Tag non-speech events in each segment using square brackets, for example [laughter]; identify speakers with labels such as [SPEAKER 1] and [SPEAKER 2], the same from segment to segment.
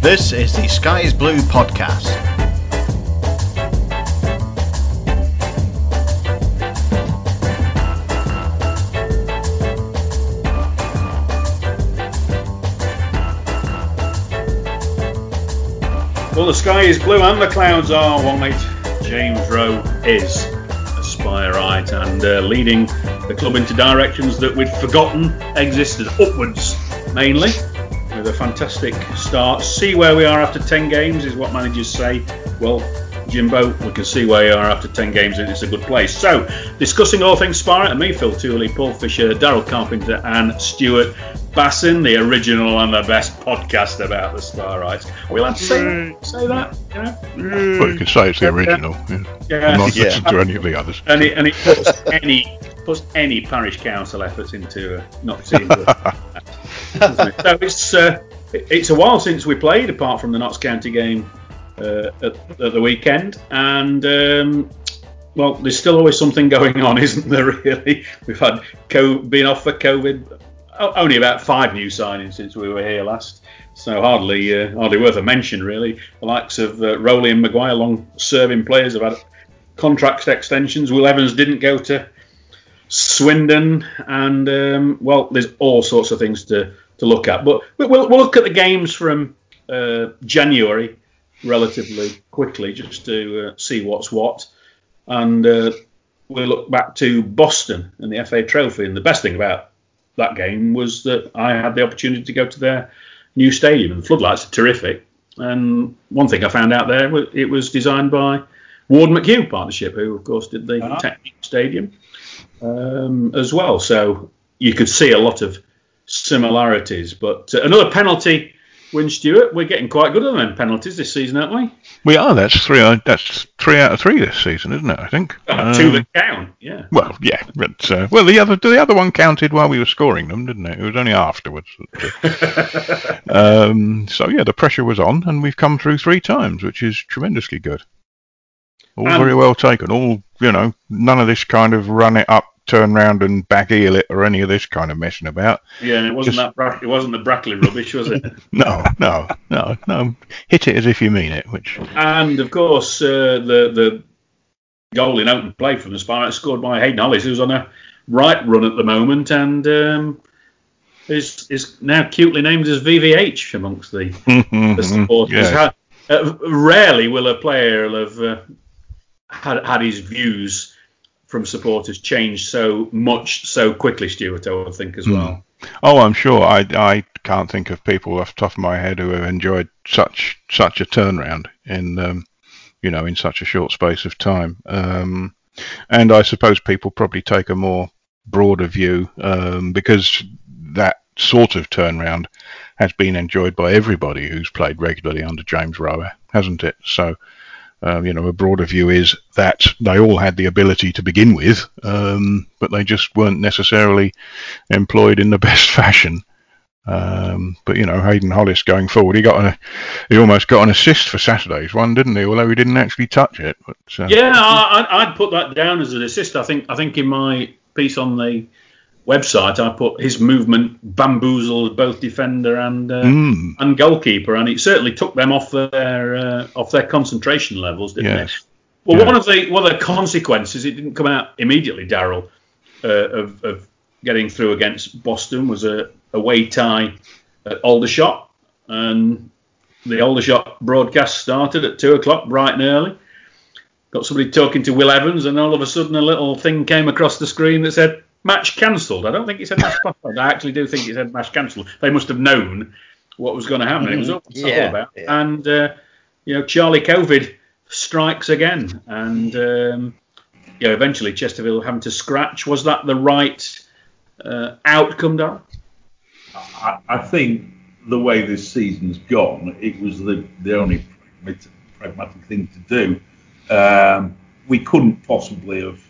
[SPEAKER 1] This is the Sky is Blue podcast.
[SPEAKER 2] Well, the sky is blue and the clouds are. One mate, James Rowe is Aspire-ite and uh, leading the club into directions that we'd forgotten existed, upwards mainly, a fantastic start. See where we are after 10 games is what managers say. Well, Jimbo, we can see where you are after 10 games and it's a good place. So, discussing all things Spire and me, Phil Tooley, Paul Fisher, Daryl Carpenter, and Stuart Basson, the original and the best podcast about the Spireites. Are we allowed to say, say that? You know?
[SPEAKER 3] Well, you can say it's the original. Yeah.
[SPEAKER 2] Yeah.
[SPEAKER 3] I'm not
[SPEAKER 1] Yeah.
[SPEAKER 3] listening to any of the others.
[SPEAKER 2] And it, and it puts any puts any parish council efforts into uh, not seeing good. doesn't [laughs] it? So it's uh, it's a while since we played, apart from the Notts County game uh, at, at the weekend, and um, well, there's still always something going on, [laughs] isn't there? Really, we've had co- been off for COVID. Only about five new signings since we were here last, so hardly uh, hardly worth a mention, really. The likes of uh, Rowley and Maguire, long-serving players, have had contract extensions. Will Evans didn't go to Swindon, and um, well, there's all sorts of things to, to look at. But we'll, we'll look at the games from uh, January relatively quickly just to uh, see what's what. And uh, we'll look back to Boston and the FA Trophy. And the best thing about that game was that I had the opportunity to go to their new stadium, and the floodlights are terrific. And one thing I found out there, it was designed by Ward McHugh Partnership, who of course did the
[SPEAKER 4] Ah.
[SPEAKER 2] Technique Stadium um, as well. So you could see a lot of similarities. But uh, another penalty win, Stuart. We're getting quite good at them penalties this season, aren't we?
[SPEAKER 3] We are. That's three. uh, That's three out of three this season, isn't it? I think.
[SPEAKER 2] Uh, Two
[SPEAKER 3] Um,
[SPEAKER 2] that count. Yeah.
[SPEAKER 3] well, yeah, but uh, well, the other the other one counted while we were scoring them, didn't it? It was only afterwards. [laughs] um, so yeah, the pressure was on, and we've come through three times, which is tremendously good. All
[SPEAKER 2] And-
[SPEAKER 3] very well taken. All you know, none of this kind of run it up, turn round and back heel it, or any of this kind of messing about.
[SPEAKER 2] Yeah, and it wasn't
[SPEAKER 3] Just-
[SPEAKER 2] that Bra- it wasn't the Brackley rubbish, was it? [laughs]
[SPEAKER 3] No, no, no, no. Hit it as if you mean it, which
[SPEAKER 2] and of course, uh, the the goal in open play from the Spire scored by Haydn Hollis, who's on a right run at the moment, and um, is is now cutely named as VVH amongst the [laughs] the supporters. Uh, rarely will a player have uh, had, had his views from supporters changed so much so quickly, Stuart. I would think as well.
[SPEAKER 3] Oh, I'm sure. I, I can't think of people off the top of my head who have enjoyed such such a turnaround in um, you know in such a short space of time. Um, and I suppose people probably take a more broader view um, because that sort of turnaround has been enjoyed by everybody who's played regularly under James Rowe, hasn't it? So. Um, you know, a broader view is that they all had the ability to begin with, um, but they just weren't necessarily employed in the [laughs] best fashion. Um, but you know, Haydn Hollis going forward, he got a, he almost got an assist for Saturday's one, didn't he? Although he didn't actually touch it. But uh,
[SPEAKER 2] Yeah, I, I'd put that down as an assist. I think I think in my piece on the website, I put his movement bamboozled both defender and uh,
[SPEAKER 3] mm,
[SPEAKER 2] and goalkeeper, and it certainly took them off their uh, off their concentration levels, didn't it? Well,
[SPEAKER 3] Yeah.
[SPEAKER 2] one of the one of the consequences, it didn't come out immediately, Daryl, uh, of, of getting through against Boston was a away tie at Aldershot, and the Aldershot broadcast started at two o'clock, bright and early. Got somebody talking to Will Evans, and all of a sudden a little thing came across the screen that said match cancelled. I don't think it said match postponed. I actually do think it said match cancelled. They must have known what was going to happen. It was all, it's all about.
[SPEAKER 4] yeah.
[SPEAKER 2] And uh, you know, Charlie COVID strikes again, and um, you know, eventually Chesterfield having to scratch. Was that the right uh, outcome, Darren?
[SPEAKER 4] I, I think the way this season's gone, it was the, the only pragmatic, pragmatic thing to do. Um, we couldn't possibly have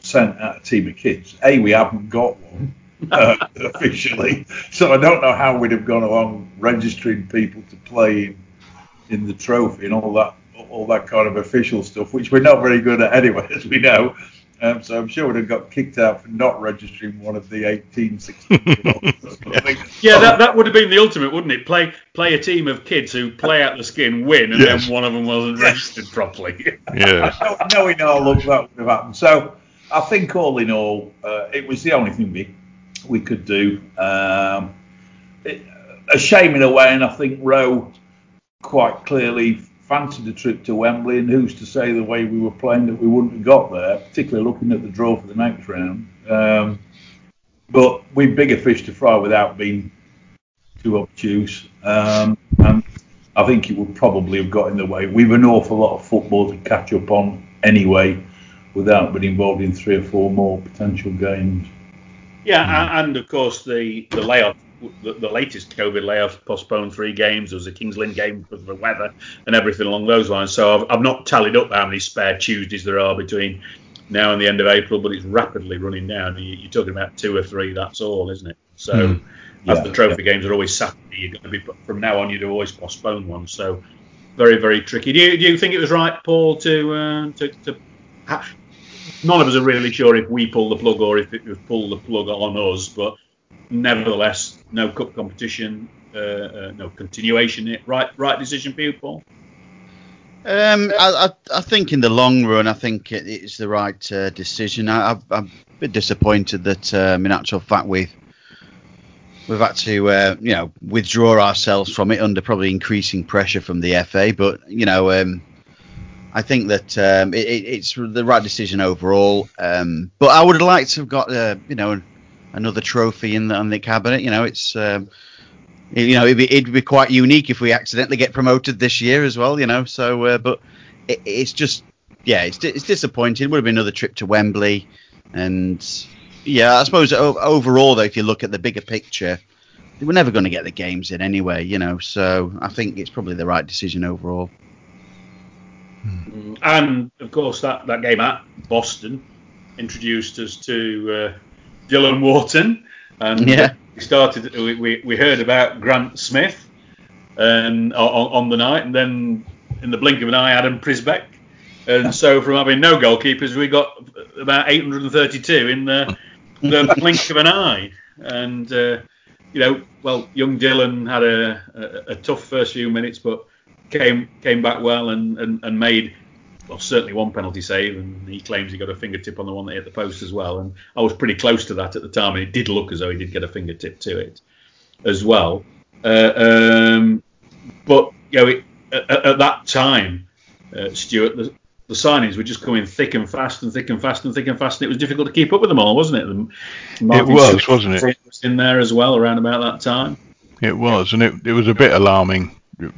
[SPEAKER 4] sent out a team of kids. A, we haven't got one uh, [laughs] officially, so I don't know how we'd have gone along registering people to play in, in the trophy and all that, all that kind of official stuff, which we're not very good at anyway, [laughs] as we know. Um, so I'm sure we'd have got kicked out for not registering one of the 1860. [laughs]
[SPEAKER 2] yeah, that, that would have been the ultimate, wouldn't it? Play play a team of kids who play out the skin, win, and
[SPEAKER 3] Yes.
[SPEAKER 2] then one of them wasn't
[SPEAKER 4] Yes.
[SPEAKER 2] registered properly.
[SPEAKER 3] Yeah.
[SPEAKER 4] Knowing all of that would have happened. So I think all in all, uh, it was the only thing we, we could do. Um, it, a shame in a way, and I think Rowe quite clearly fancied a trip to Wembley, and who's to say the way we were playing that we wouldn't have got there, particularly looking at the draw for the next round. Um, but we've bigger fish to fry without being too obtuse. Um, and I think it would probably have got in the way. We've an awful lot of football to catch up on anyway, without being involved in three or four more potential games.
[SPEAKER 2] Yeah, a- and of course the the layoff, the, the latest COVID layoff postponed three games. There was a Kings Lynn game because of the weather and everything along those lines. So I've, I've not tallied up how many spare Tuesdays there are between now and the end of April, but it's rapidly running down. You- You're talking about two or three. That's all, isn't it? So as
[SPEAKER 4] Yeah,
[SPEAKER 2] the trophy games are always Saturday, you're going to be from now on. You'd always postpone one. So very very tricky. Do you, do you think it was right, Paul, to uh, to, to ha- none of us are really sure if we pull the plug or if it was pull the plug on us, but nevertheless, no cup competition, uh, uh, no continuation. It right, right decision you, Paul.
[SPEAKER 5] Um, I, I, I think in the long run, I think it, it's the right uh, decision. I, I'm a bit disappointed that, um, in actual fact, we've we've had to, uh, you know, withdraw ourselves from it under probably increasing pressure from the FA. But you know, um, I think that um, it, it, it's the right decision overall. Um, but I would have liked to have got, uh, you know, another trophy in the, on the cabinet. You know, it's. Um, you know, it'd be, it'd be quite unique if we accidentally get promoted this year as well. You know, so uh, but it, it's just yeah, it's it's disappointing. Would have been another trip to Wembley, and yeah, I suppose overall though, if you look at the bigger picture, we're never going to get the games in anyway. You know, so I think it's probably the right decision overall.
[SPEAKER 2] And of course, that, that game at Boston introduced us to uh, Dylan Wharton, and
[SPEAKER 5] Yeah.
[SPEAKER 2] we started. We, we, we heard about Grant Smith, and on, on the night, and then in the blink of an eye, Adam Przybek. And so, from having no goalkeepers, we got about 832 in the, the [laughs] blink of an eye. And uh, you know, well, young Dylan had a, a, a tough first few minutes, but came came back well and, and, and made well certainly one penalty save, and he claims he got a fingertip on the one that hit the post as well. And I was pretty close to that at the time, and it did look as though he did get a fingertip to it as well. Uh, um, but you know, it, at, at that time, uh, Stuart, the, the signings were just coming thick and fast and thick and fast and thick and fast, and it was difficult to keep up with them all, wasn't it? Martin
[SPEAKER 3] was, wasn't it?
[SPEAKER 2] was in there as well around about that time.
[SPEAKER 3] It was, and it, it was a bit alarming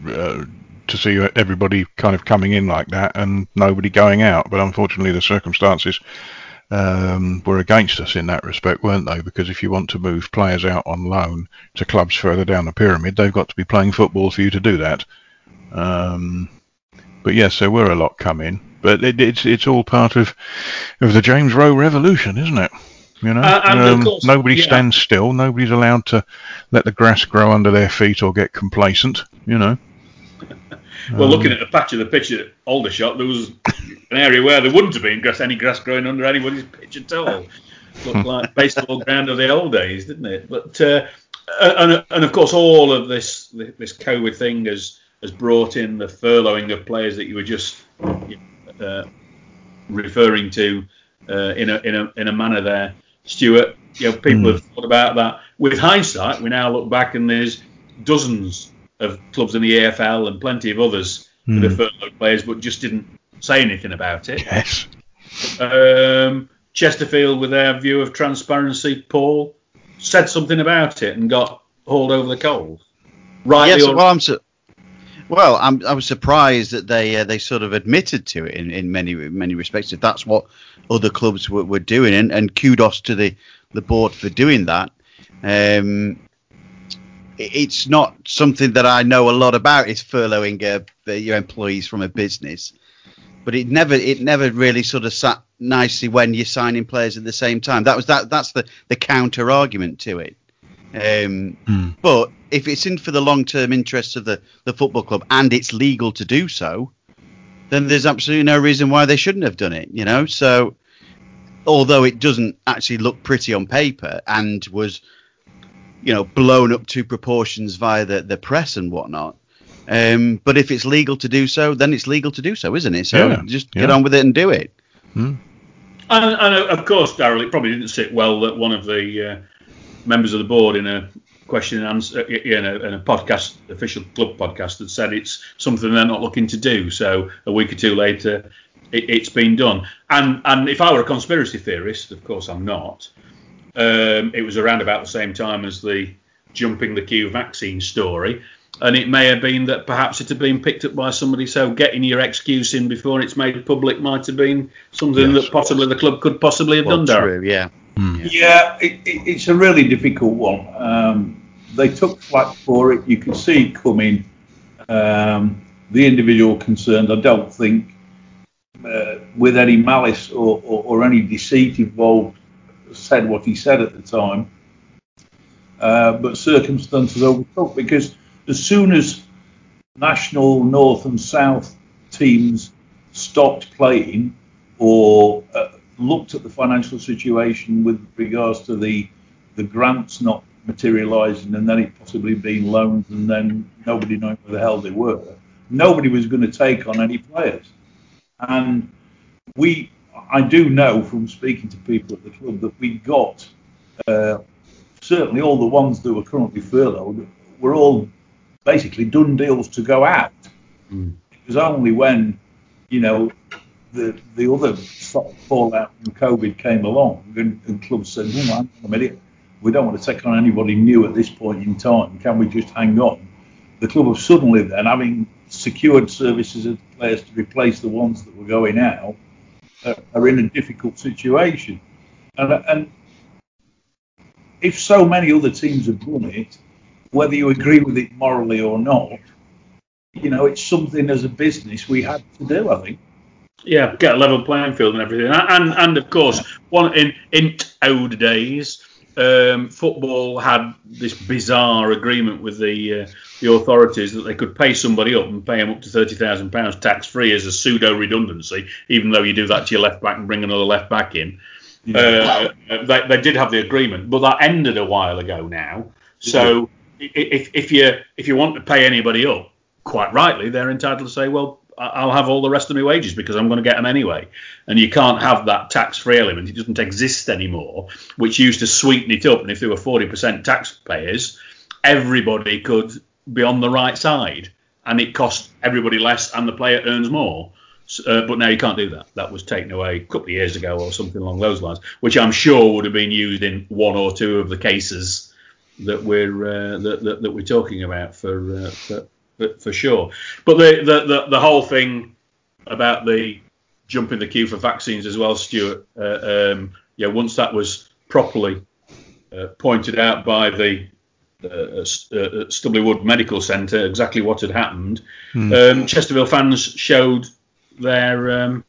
[SPEAKER 3] uh, to see everybody kind of coming in like that and nobody going out. But unfortunately, the circumstances um, were against us in that respect, weren't they? Because if you want to move players out on loan to clubs further down the pyramid, they've got to be playing football for you to do that. Um, but yes, there were a lot coming. But it, it's it's all part of of the James Rowe revolution, isn't it? You know,
[SPEAKER 2] Uh,
[SPEAKER 3] um,
[SPEAKER 2] course,
[SPEAKER 3] nobody
[SPEAKER 2] yeah.
[SPEAKER 3] stands still. Nobody's allowed to let the grass grow under their feet or get complacent. You know.
[SPEAKER 2] Well, looking at the patch of the pitch at Aldershot, there was an area where there wouldn't have been grass, any grass growing under anybody's pitch at all. Looked like baseball ground of the old days, didn't it? But uh, and, and of course, all of this this COVID thing has has brought in the furloughing of players that you were just uh, referring to uh, in a in a in a manner there, Stuart. You know, people have thought about that. With hindsight, we now look back and there's dozens of clubs in the EFL and plenty of others that have furloughed players, but just didn't say anything about it.
[SPEAKER 3] Yes.
[SPEAKER 2] Um, Chesterfield, with their view of transparency, Paul said something about it and got hauled over the coals. Rightly
[SPEAKER 5] Yes,
[SPEAKER 2] or
[SPEAKER 5] well, I'm su- well, I'm, I was surprised that they uh, they sort of admitted to it in, in many many respects. If that's what other clubs were, were doing, and, and kudos to the, the board for doing that. Um, it's not something that I know a lot about. Is furloughing uh, your employees from a business, but it never it never really sort of sat nicely when you're signing players at the same time. That was that that's the the counter argument to it. Um, But if it's in for the long term interests of the, the football club and it's legal to do so, then there's absolutely no reason why they shouldn't have done it. You know, so although it doesn't actually look pretty on paper and was, you know, blown up to proportions via the, the press and whatnot. Um, but if it's legal to do so, then it's legal to do so, isn't it? So
[SPEAKER 3] Yeah,
[SPEAKER 5] just
[SPEAKER 3] yeah.
[SPEAKER 5] get on with it and do it.
[SPEAKER 2] And, and uh, of course, Daryl, it probably didn't sit well that one of the uh, members of the board in a question and answer, in a, in a podcast, official club podcast, had said it's something they're not looking to do. So a week or two later, it, it's been done. And and if I were a conspiracy theorist, of course I'm not. Um, it was around about the same time as the jumping the queue vaccine story. And it may have been that perhaps it had been picked up by somebody. So getting your excuse in before it's made public might have been something
[SPEAKER 3] Yes.
[SPEAKER 2] that possibly the club could possibly have
[SPEAKER 5] Well,
[SPEAKER 2] done, Darren.
[SPEAKER 5] true, yeah.
[SPEAKER 4] Yeah, it, it, it's a really difficult one. Um, they took flack for it. You can see it coming. Um, the individual concerned, I don't think, uh, with any malice or, or, or any deceit involved, said what he said at the time. Uh, but circumstances overtook because as soon as national north and south teams stopped playing or uh, looked at the financial situation with regards to the the grants not materialising and then it possibly being loans and then nobody knowing where the hell they were, nobody was going to take on any players. And we, I do know from speaking to people at the club that we got uh, certainly all the ones that were currently furloughed were all basically done deals to go out. It was only when, you know, the the other sort of fallout from COVID came along and, and clubs said, "Oh, hang on a minute, we don't want to take on anybody new at this point in time. Can we just hang on?" The club have suddenly then, having secured services of players to replace the ones that were going out, Uh, are in a difficult situation. And, uh, and if so many other teams have done it, whether you agree with it morally or not, you know, it's something as a business we had to do, I think.
[SPEAKER 2] Yeah, get a level playing field and everything. And and, and of course, one in in old days, um, football had this bizarre agreement with the uh, the authorities that they could pay somebody up and pay them up to thirty thousand pounds tax free as a pseudo redundancy, even though you do that to your left back and bring another left back in. Uh, they, they did have the agreement, but that ended a while ago now. So i- if, if you if you want to pay anybody up, quite rightly, they're entitled to say, well, I'll have all the rest of my wages because I'm going to get them anyway. And you can't have that tax-free element; it doesn't exist anymore, which used to sweeten it up. And if there were 40% taxpayers, everybody could be on the right side, and it costs everybody less, and the player earns more. Uh, but now you can't do that. That was taken away a couple of years ago, or something along those lines, which I'm sure would have been used in one or two of the cases that we're uh, that, that, that we're talking about for, uh, for, for for sure. But the, the the the whole thing about the jumping the queue for vaccines as well, Stuart. Uh, um, yeah, once that was properly uh, pointed out by the uh, uh, Stubley Wood Medical Centre exactly what had happened, um, Chesterfield fans showed their um,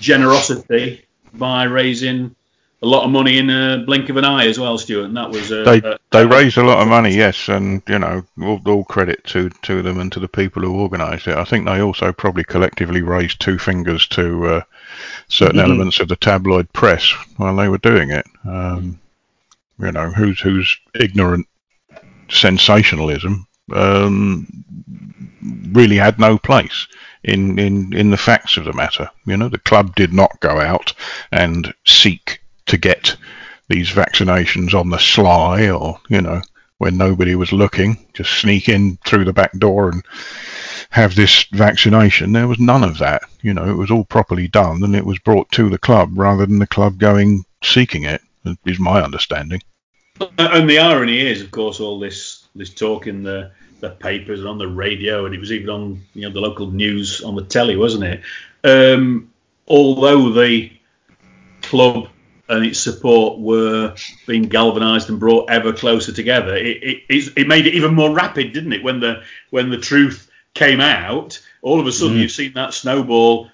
[SPEAKER 2] generosity by raising a lot of money in a blink of an eye as well, Stuart. And that was uh,
[SPEAKER 3] They
[SPEAKER 2] uh,
[SPEAKER 3] they raised a lot of money, yes, and you know all, all credit to to them and to the people who organised it. I think they also probably collectively raised two fingers to uh, certain elements of the tabloid press while they were doing it. Um, you know, who's who's ignorant sensationalism um, really had no place in, in, in the facts of the matter. You know, the club did not go out and seek to get these vaccinations on the sly or, you know, when nobody was looking, just sneak in through the back door and have this vaccination. There was none of that. You know, it was all properly done and it was brought to the club rather than the club going seeking it, is my understanding.
[SPEAKER 2] and the irony is, of course, all this this talk in the the papers and on the radio, and it was even on you know the local news on the telly, wasn't it? Um, although the club and its support were being galvanised and brought ever closer together, it, it it made it even more rapid, didn't it? When the when the truth came out, all of a sudden you've seen that snowball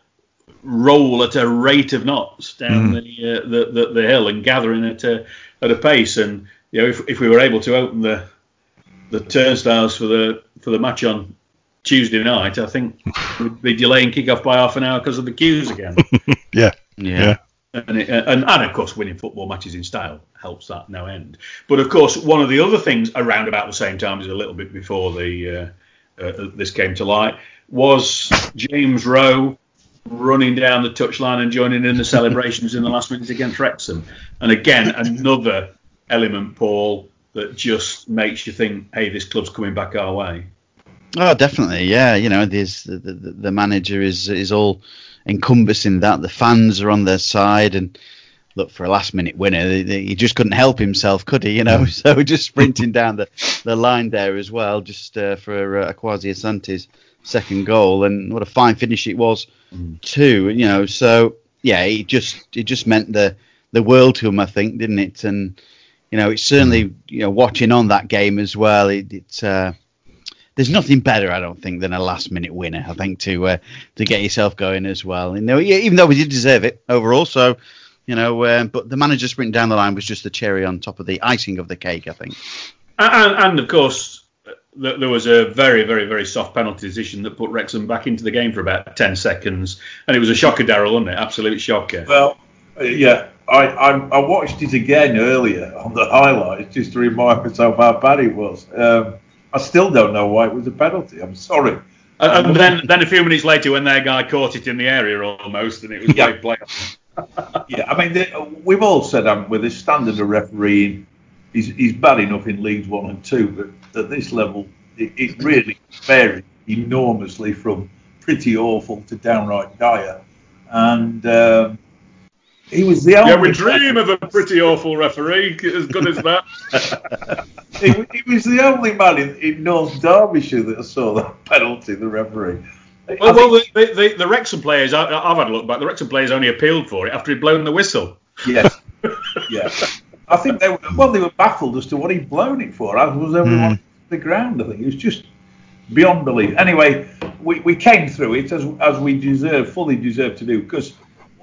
[SPEAKER 2] roll at a rate of knots down the, uh, the, the the hill and gathering at a at a pace. And you know, if, if we were able to open the the turnstiles for the for the match on Tuesday night, I think [laughs] we'd be delaying kick-off by half an hour because of the queues again. [laughs]
[SPEAKER 3] Yeah,
[SPEAKER 5] Yeah.
[SPEAKER 3] Yeah.
[SPEAKER 2] And, it, and, and of course, winning football matches in style helps that no end. But of course, one of the other things around about the same time, is a little bit before the uh, uh, this came to light, was James Rowe running down the touchline and joining in the celebrations in the last minute against Wrexham. And again, another element, Paul, that just makes you think, hey, this club's coming back our way.
[SPEAKER 5] Oh, definitely, yeah. You know, the, the, the manager is is all encompassing that. The fans are on their side, and look for a last minute winner. He just couldn't help himself, could he? You know, [laughs] so just sprinting down the, the line there as well, just uh, for uh, Asante's second goal, and what a fine finish it was mm. too. You know, so yeah, it just it just meant the the world to him, I think, didn't it? And you know, it's certainly mm. you know watching on that game as well. It, it's uh, there's nothing better, I don't think, than a last minute winner. I think to uh, to get yourself going as well. You know, even though we did deserve it overall, so you know, um, but the manager sprint down the line was just the cherry on top of the icing of the cake, I think.
[SPEAKER 2] And, and of course, there was a very, very, very soft penalty decision that put Wrexham back into the game for about 10 seconds. And it was a shocker, Daryl, wasn't it? Absolute shocker.
[SPEAKER 4] Well, uh, yeah. I, I, I, watched it again earlier on the highlights just to remind myself how bad it was. Um, I still don't know why it was a penalty. I'm sorry.
[SPEAKER 2] And, and then, then a few minutes later, when their guy caught it in the area almost, and it was yeah. play.
[SPEAKER 4] yeah, I mean, we've all said um, with his standard of refereeing, he's, he's bad enough in Leagues One and Two, but at this level, it, it really varies enormously from pretty awful to downright dire. And um, he was the only.
[SPEAKER 2] Yeah, we dream of a pretty awful referee as good as that. [laughs]
[SPEAKER 4] he, he, was the only man in, in North Derbyshire that saw that penalty, the referee.
[SPEAKER 2] Well, well the, the, the, Wrexham players, I, have had a look back. The Wrexham players only appealed for it after he'd blown the whistle.
[SPEAKER 4] Yes. [laughs] yeah. I think they were well. They were baffled as to what he'd blown it for. As was everyone mm. the ground. I think it was just beyond belief. Anyway, we, we came through it as as we deserve, fully deserve to do. Because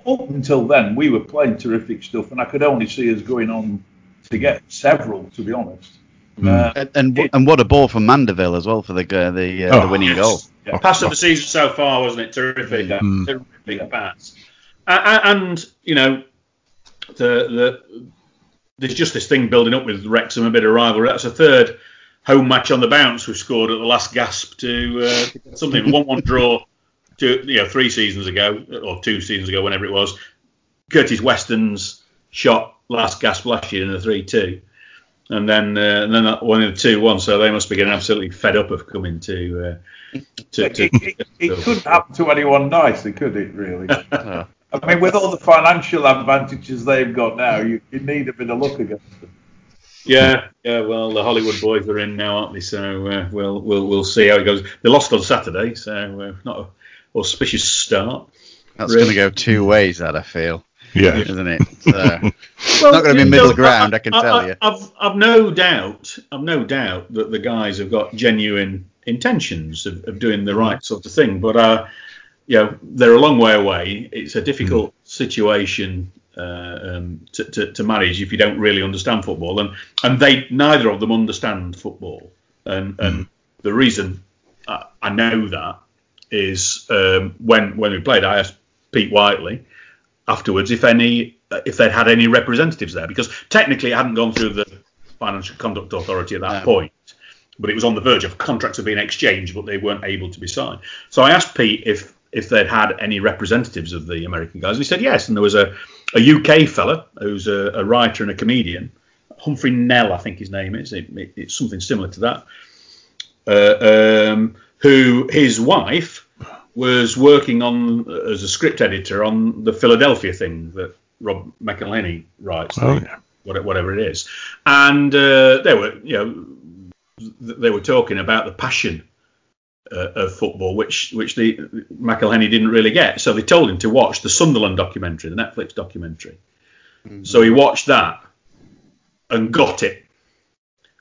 [SPEAKER 4] up until then, we were playing terrific stuff, and I could only see us going on to get several. To be honest.
[SPEAKER 5] Mm. Uh, and and, it, and, what a ball from Mandeville as well for the uh, the, uh, oh, the winning yes. goal.
[SPEAKER 2] Yeah. Pass of the season so far, wasn't it? Terrific, mm. terrific pass. and you know, the the there's just this thing building up with Wrexham, a bit of rivalry. That's a third home match on the bounce we've scored at the last gasp to, uh, to something. One-one draw, two, you know, three seasons ago or two seasons ago, whenever it was. Curtis Weston's shot last gasp last year in the three-two, and then uh, and then one in the two-one. So they must be getting absolutely fed up of coming to. Uh,
[SPEAKER 4] to, to it, it, it couldn't happen to anyone nice, could it? Really. [laughs] I mean, with all the financial advantages they've got now, you, you need a bit of luck against them.
[SPEAKER 2] Yeah, yeah. Well, the Hollywood boys are in now, aren't they? So uh, we'll we'll we'll see how it goes. They lost on Saturday, so uh, not auspicious start.
[SPEAKER 5] That's really. going to go two ways, that I feel.
[SPEAKER 3] Yeah,
[SPEAKER 5] isn't it? So, [laughs] well, not going to be middle ground, I, I can I, tell I, you.
[SPEAKER 2] I've I've no doubt, I've no doubt that the guys have got genuine intentions of, of doing the right sort of thing, but uh, you know, they're a long way away. It's a difficult mm. situation uh, um, to, to, to, manage if you don't really understand football, and and they neither of them understand football, and mm. and the reason I, I know that is um, when when we played, I asked Pete Whiteley afterwards if any if they'd had any representatives there because technically it hadn't gone through the Financial Conduct Authority at that no. point but it was on the verge of contracts of been exchanged, but they weren't able to be signed. So I asked Pete if if they'd had any representatives of the American guys. And he said yes. And there was a, a UK fella who's a, a writer and a comedian, Humphrey Nell, I think his name is. It, it, it's something similar to that. Uh, um, who his wife was working on as a script editor on the Philadelphia thing that Rob McElhenney writes. Oh, yeah. Whatever it is, and uh, they were, you know, they were talking about the passion uh, of football, which which the McElhenney didn't really get. So they told him to watch the Sunderland documentary, the Netflix documentary. Mm-hmm. So he watched that and got it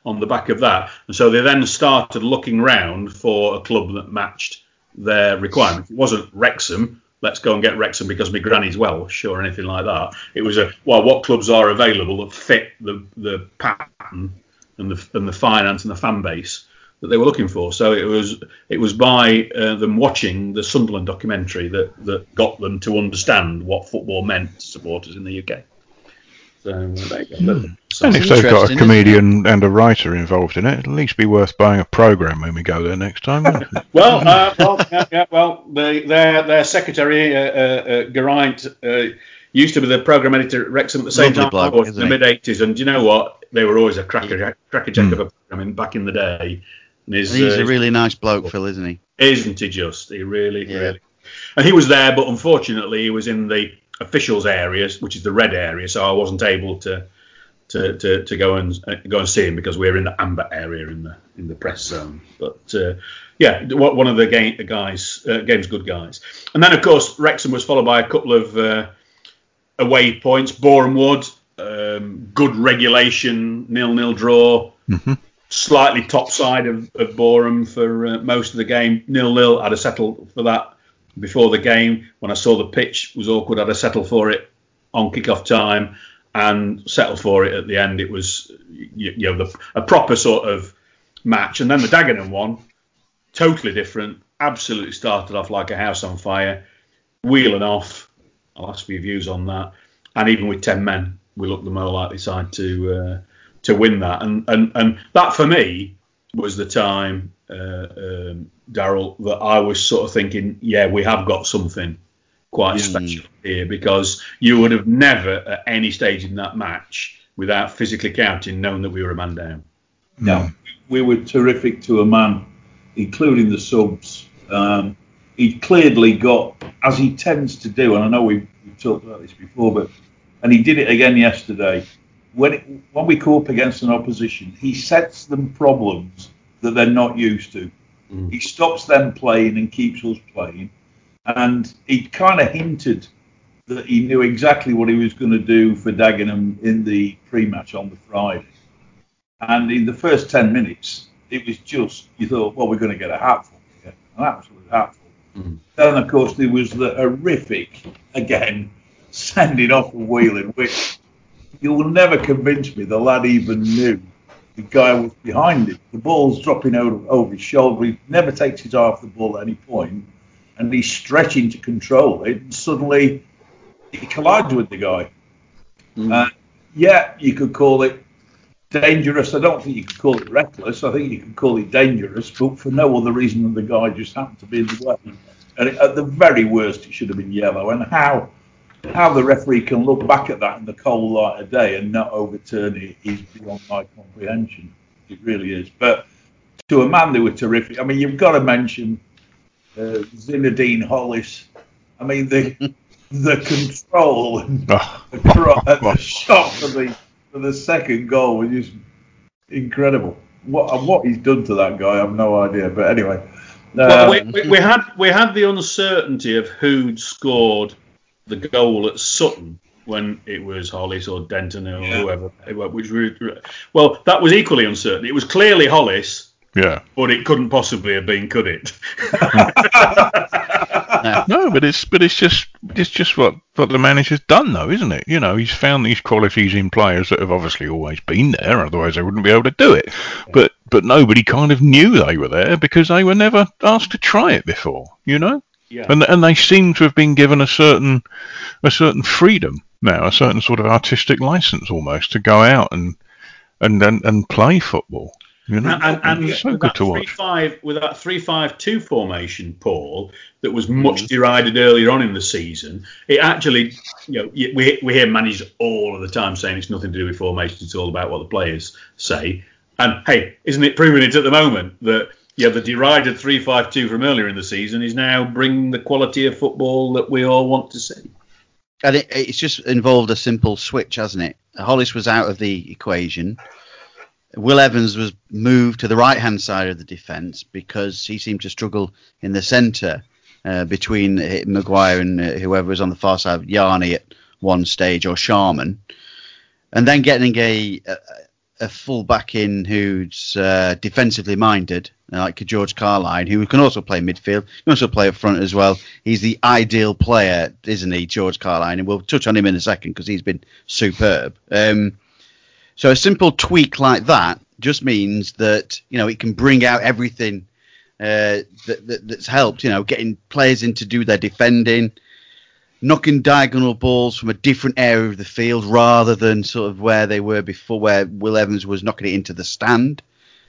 [SPEAKER 2] on the back of that. And so they then started looking round for a club that matched their requirements. It wasn't Wrexham. Let's go and get Wrexham because my granny's Welsh or anything like that. It was a well, what clubs are available that fit the the pattern and the and the finance and the fan base that they were looking for. So it was it was by uh, them watching the Sunderland documentary that that got them to understand what football meant to supporters in the UK. So uh, there you go. So-
[SPEAKER 3] And if they've got a comedian and a writer involved in it, it'll at least be worth buying a program when we go there next time. [laughs]
[SPEAKER 2] Well, uh, well, yeah, yeah, well, the, their their secretary uh, uh, uh, Geraint uh, used to be the program editor at Wrexham at the same
[SPEAKER 5] Lovely
[SPEAKER 2] time
[SPEAKER 5] bloke,
[SPEAKER 2] I was in the mid '80s, and do you know what? They were always a cracker cracker jack of a program in, back in the day. And his,
[SPEAKER 5] And he's
[SPEAKER 2] uh,
[SPEAKER 5] a really nice bloke, Phil, isn't he?
[SPEAKER 2] isn't he just? He really,
[SPEAKER 5] Yeah.
[SPEAKER 2] really. And he was there, but unfortunately, he was in the officials areas, which is the red area, so I wasn't able to to, to, to go and uh, go and see him because we're in the amber area in the in the press zone. But uh, yeah, one of the game the guys, uh, game's good guys. And then of course Wrexham was followed by a couple of uh, away points. Boreham Wood, um, good regulation, nil nil draw. Slightly top side of, of Boreham for uh, most of the game, nil nil. I'd have settled for that before the game. When I saw the pitch was awkward, I'd have settled for it on kick-off time and settled for it at the end. It was you, you know the, a proper sort of match. And then the Dagenham one, totally different. Absolutely started off like a house on fire, wheeling off. I'll ask for your views on that. And even with ten men, we looked the more likely side to uh, to win that. And and and that for me was the time, uh, um, Daryl, that I was sort of thinking, yeah, we have got something quite special here because you would have never at any stage in that match without physically counting known that we were a man down.
[SPEAKER 4] No, we were terrific to a man, including the subs. Um, he clearly got, as he tends to do, and I know we've, we've talked about this before, but and he did it again yesterday. When it, when we come up against an opposition, he sets them problems that they're not used to. Mm. He stops them playing and keeps us playing. And he kind of hinted that he knew exactly what he was going to do for Dagenham in the pre-match on the Friday. And in the first 10 minutes, it was just, you thought, well, we're going to get a hatful. An absolute hatful. Mm. Then, of course, there was the horrific, again, [laughs] sending off of Wheeling, which you will never convince me the lad even knew the guy was behind him. The ball's dropping over, over his shoulder. He never takes his eye off the ball at any point, and he's stretching to control it. And suddenly, he collides with the guy. Uh, yeah, you could call it dangerous. I don't think you could call it reckless. I think you could call it dangerous, but for no other reason than the guy just happened to be in the way. And at the very worst, it should have been yellow. And how how the referee can look back at that in the cold light of day and not overturn it is beyond my comprehension. It really is. But to a man, they were terrific. I mean, you've got to mention uh, Zinedine Hollis. I mean, the [laughs] the control and
[SPEAKER 3] Oh,
[SPEAKER 4] the, cro- and the shot for the for the second goal was just incredible. What and what he's done to that guy, I have no idea. But anyway,
[SPEAKER 2] Well,
[SPEAKER 4] uh,
[SPEAKER 2] we, we, we had we had the uncertainty of who'd scored the goal at Sutton when it was Hollis or Denton or
[SPEAKER 4] Yeah.
[SPEAKER 2] whoever. Which we, well, that was equally uncertain. It was clearly Hollis,
[SPEAKER 3] yeah.
[SPEAKER 2] but it couldn't possibly have been, could it? [laughs]
[SPEAKER 3] No, but it's but it's just it's just what what the manager's done though, isn't it? You know, he's found these qualities in players that have obviously always been there, otherwise they wouldn't be able to do it. But but nobody kind of knew they were there because they were never asked to try it before, you know?
[SPEAKER 2] Yeah.
[SPEAKER 3] And and they seem to have been given a certain a certain freedom now, a certain sort of artistic license almost to go out and and and, and play football. You know,
[SPEAKER 2] And, and, and
[SPEAKER 3] it's so
[SPEAKER 2] with,
[SPEAKER 3] good
[SPEAKER 2] that
[SPEAKER 3] to
[SPEAKER 2] three,
[SPEAKER 3] watch.
[SPEAKER 2] five, with that three-five-two formation, Paul, that was mm-hmm. much derided earlier on in the season, it actually, you know, we, we hear managers all of the time saying it's nothing to do with formation, it's all about what the players say. And hey, isn't it proving it at the moment that yeah, the derided three-five-two from earlier in the season is now bringing the quality of football that we all want to see?
[SPEAKER 5] And it, it's just involved a simple switch, hasn't it? Hollis was out of the equation. Will Evans was moved to the right hand side of the defence because he seemed to struggle in the centre uh, between uh, Maguire and uh, whoever was on the far side, Yarni at one stage or Sharman. And then getting a, a, a full back in who's uh, defensively minded, like George Carline, who can also play midfield, he can also play up front as well. He's the ideal player, isn't he, George Carline? And we'll touch on him in a second because he's been superb. Um, so a simple tweak like that just means that you know it can bring out everything uh, that, that, that's helped. You know, getting players in to do their defending, knocking diagonal balls from a different area of the field rather than sort of where they were before, where Will Evans was knocking it into the stand.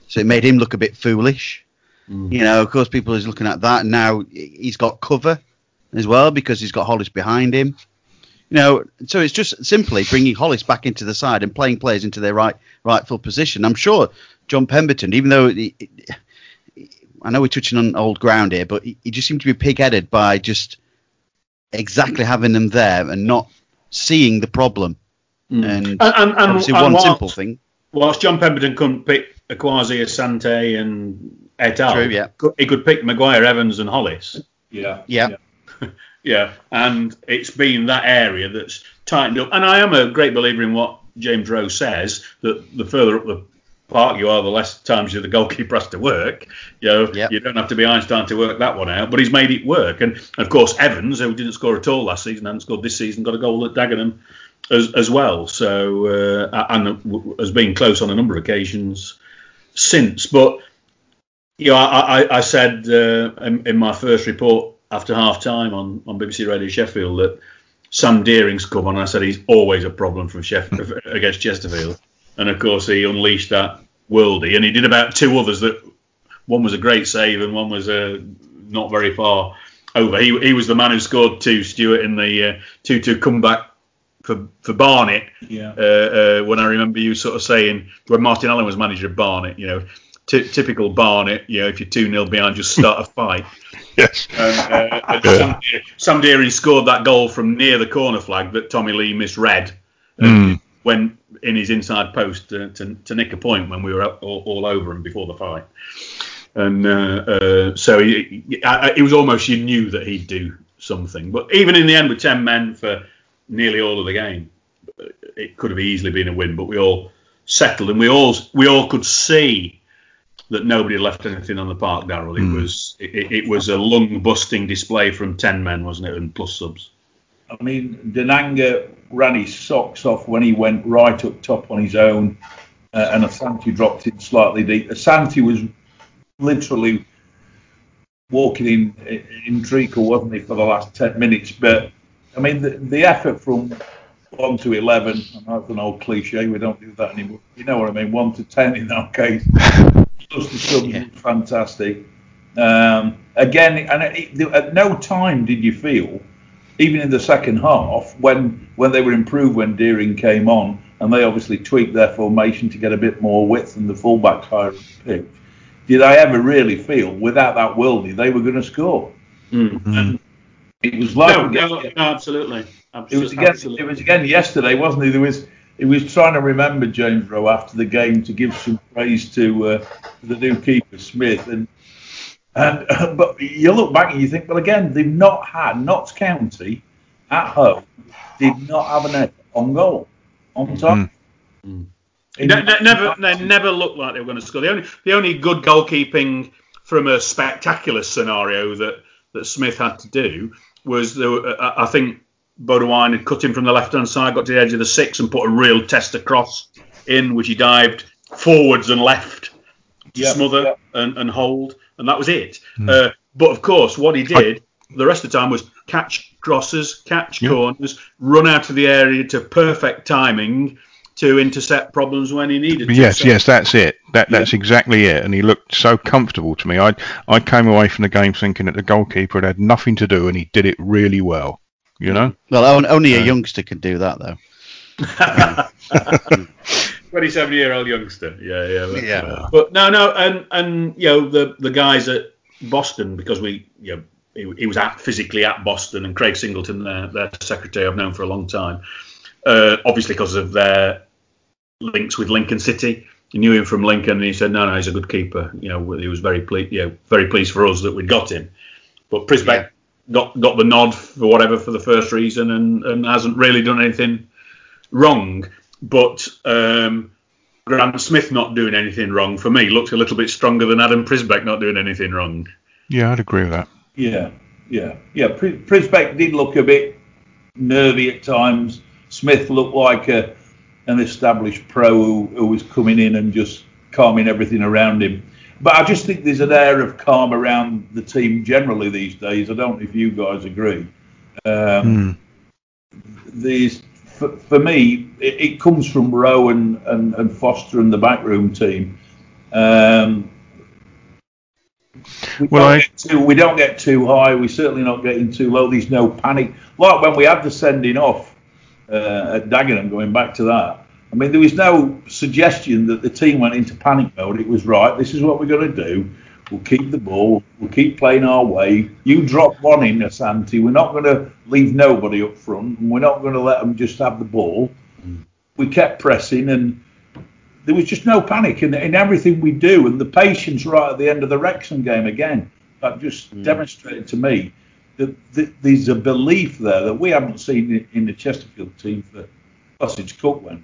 [SPEAKER 5] So it made him look a bit foolish. Mm. You know, of course, people is looking at that. And now he's got cover as well because he's got Hollis behind him. You know, so it's just simply bringing Hollis back into the side and playing players into their right rightful position. I'm sure John Pemberton, even though he, I know we're touching on old ground here, but he, he just seemed to be pig-headed by just exactly having them there and not seeing the problem. Hmm. And,
[SPEAKER 2] And, and, and,
[SPEAKER 5] obviously,
[SPEAKER 2] and
[SPEAKER 5] one
[SPEAKER 2] whilst,
[SPEAKER 5] simple thing.
[SPEAKER 2] whilst John Pemberton couldn't pick Akwasi, Asante, and et al.,
[SPEAKER 5] True, yeah.
[SPEAKER 2] he could pick Maguire, Evans, and Hollis.
[SPEAKER 4] Yeah.
[SPEAKER 5] Yeah. [laughs]
[SPEAKER 2] Yeah, and it's been that area that's tightened up. And I am a great believer in what James Rowe says that the further up the park you are, the less times you the goalkeeper has to work. You know,
[SPEAKER 5] Yep.
[SPEAKER 2] you don't have to be Einstein to work that one out. But he's made it work. And of course, Evans, who didn't score at all last season, hadn't scored this season, got a goal at Dagenham as, as well. So uh, and w- has been close on a number of occasions since. But you know, I, I, I said uh, in, in my first report after half time on, on BBC Radio Sheffield that Sam Deering's come on. and I said he's always a problem from Sheffield [laughs] against Chesterfield, and of course he unleashed that worldie, and he did about two others that one was a great save and one was uh, not very far over. He, he was the man who scored two, Stuart, in the uh, two-two comeback for for Barnet
[SPEAKER 4] Yeah.
[SPEAKER 2] uh, uh, when I remember you sort of saying when Martin Allen was manager of Barnet, you know, ty typical Barnet, you know, if you're 2 0 behind, just start a fight. [laughs]
[SPEAKER 3] Yes.
[SPEAKER 2] And, uh, and [laughs] Sam, Deer- Sam Deering scored that goal from near the corner flag that Tommy Lee misread uh,
[SPEAKER 3] Mm.
[SPEAKER 2] when in his inside post to, to, to nick a point when we were all, all over him before the fight. And uh, uh, so he, he- I- I- it was almost you knew that he'd do something. But even in the end, with 10 men for nearly all of the game, it could have easily been a win. But we all settled and we all we all could see that nobody left anything on the park, Daryl. It was it, it- it was a lung busting display from 10 men, wasn't it? And plus subs.
[SPEAKER 4] I mean, Tshimanga ran his socks off when he went right up top on his own, uh, and Asante dropped in slightly deep. Asante was literally walking in in treacle, wasn't he, for the last ten minutes? But I mean, the, the effort from one to eleven, and that's an old cliche. We don't do that anymore. You know what I mean? One to ten in that case. [laughs] Plus the subs
[SPEAKER 5] Yeah.
[SPEAKER 4] fantastic. Um, again, and it, at no time did you feel even in the second half, when when they were improved when Deering came on, and they obviously tweaked their formation to get a bit more width and the fullbacks higher up the pitch, did I ever really feel without that worldie they were going to score? And it was like
[SPEAKER 2] No, no, no, absolutely.
[SPEAKER 4] it was again it was again yesterday, wasn't it? There was he was trying to remember James Rowe after the game to give some praise to uh, the new keeper Smith and. And [laughs] but you look back and you think, well, again, they've not had Notts County at home did not have an effort on goal on time.
[SPEAKER 2] They ne- never, they never looked like they were going to score. The only, the only good goalkeeping from a spectacular scenario that, that Smith had to do was, the, uh, I think Bodewine had cut him from the left hand side, got to the edge of the six, and put a real test across in, which he dived forwards and left to
[SPEAKER 4] Yeah,
[SPEAKER 2] smother
[SPEAKER 4] yeah.
[SPEAKER 2] And, and hold, and that was it. Uh, but of course, what he did the rest of the time was catch crosses, catch corners, run out of the area to perfect timing to intercept problems when he needed to.
[SPEAKER 3] Yes,
[SPEAKER 2] So-
[SPEAKER 3] yes, that's it. That that's exactly it. And he looked so comfortable to me. I I came away from the game thinking that the goalkeeper had had nothing to do, and he did it really well. You know.
[SPEAKER 5] Well, only a youngster can do that, though. [laughs] [laughs]
[SPEAKER 2] 27 year old youngster. Yeah, yeah. But,
[SPEAKER 5] Yeah.
[SPEAKER 2] But no, no, and and you know the the guys at Boston because we you know he, he was at physically at Boston and Craig Singleton, their, their secretary, I've known for a long time. Uh, obviously because of their links with Lincoln City. He knew him from Lincoln, and he said, "No, no, he's a good keeper." You know, he was very pleased. You know, very pleased for us that we'd got him. But Przybek got got the nod for whatever for the first reason, and, and hasn't really done anything wrong. But um, Grant Smith not doing anything wrong for me looks a little bit stronger than Adam Przybek not doing anything wrong.
[SPEAKER 3] Yeah, I'd agree with that.
[SPEAKER 4] Yeah, yeah, yeah. Pri- Przybek did look a bit nervy at times. Smith looked like a, an established pro who, who was coming in and just calming everything around him. But I just think there's an air of calm around the team generally these days. I don't know if you guys agree. Um, These, for, for me, it, it comes from Rowe and, and, and Foster and the backroom team. Um, we,
[SPEAKER 3] Well,
[SPEAKER 4] don't
[SPEAKER 3] I-
[SPEAKER 4] get too, we don't get too high. We're certainly not getting too low. There's no panic. Like when we had the sending off uh, at Dagenham, going back to that. I mean, there was no suggestion that the team went into panic mode. It was right. This is what we're going to do. We'll keep the ball. We'll keep playing our way. You drop one in, Asante. We're not going to leave nobody up front, and we're not going to let them just have the ball. We kept pressing, and there was just no panic in, in everything we do, and the patience right at the end of the Wrexham game again. That just hmm. demonstrated to me that, that there's a belief there that we haven't seen in, in the Chesterfield team for since Cook went.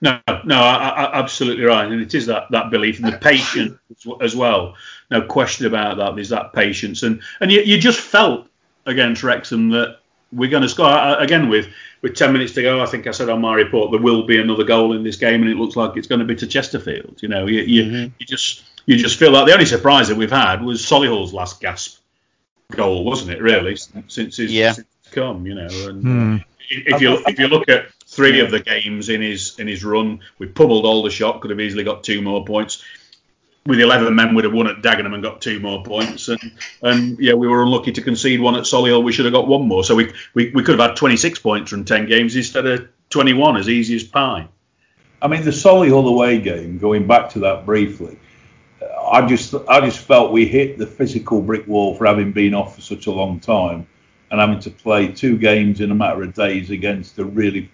[SPEAKER 2] No, no, I, I, absolutely right, and it is that, that belief and the patience as well. No question about that. There's that patience, and and you, you just felt against Wrexham that we're going to score I- again with with ten minutes to go. I think I said on my report there will be another goal in this game, and it looks like it's going to be to Chesterfield. You know, you you, mm-hmm. you just you just feel like the only surprise that we've had was Solihull's last gasp goal, wasn't it? Really, since he's,
[SPEAKER 5] Yeah.
[SPEAKER 2] since he's come, you know, and hmm. if you if you look at three of the games in his in his run, we pummeled shot. could have easily got two more points. With eleven men, we'd have won at Dagenham and got two more points, and and yeah, we were unlucky to concede one at Solihull. We should have got one more, so we we, we could have had twenty six points from ten games instead of twenty one, as easy as pie.
[SPEAKER 4] I mean, the Solihull away game. Going back to that briefly, I just I just felt we hit the physical brick wall for having been off for such a long time, and having to play two games in a matter of days against a really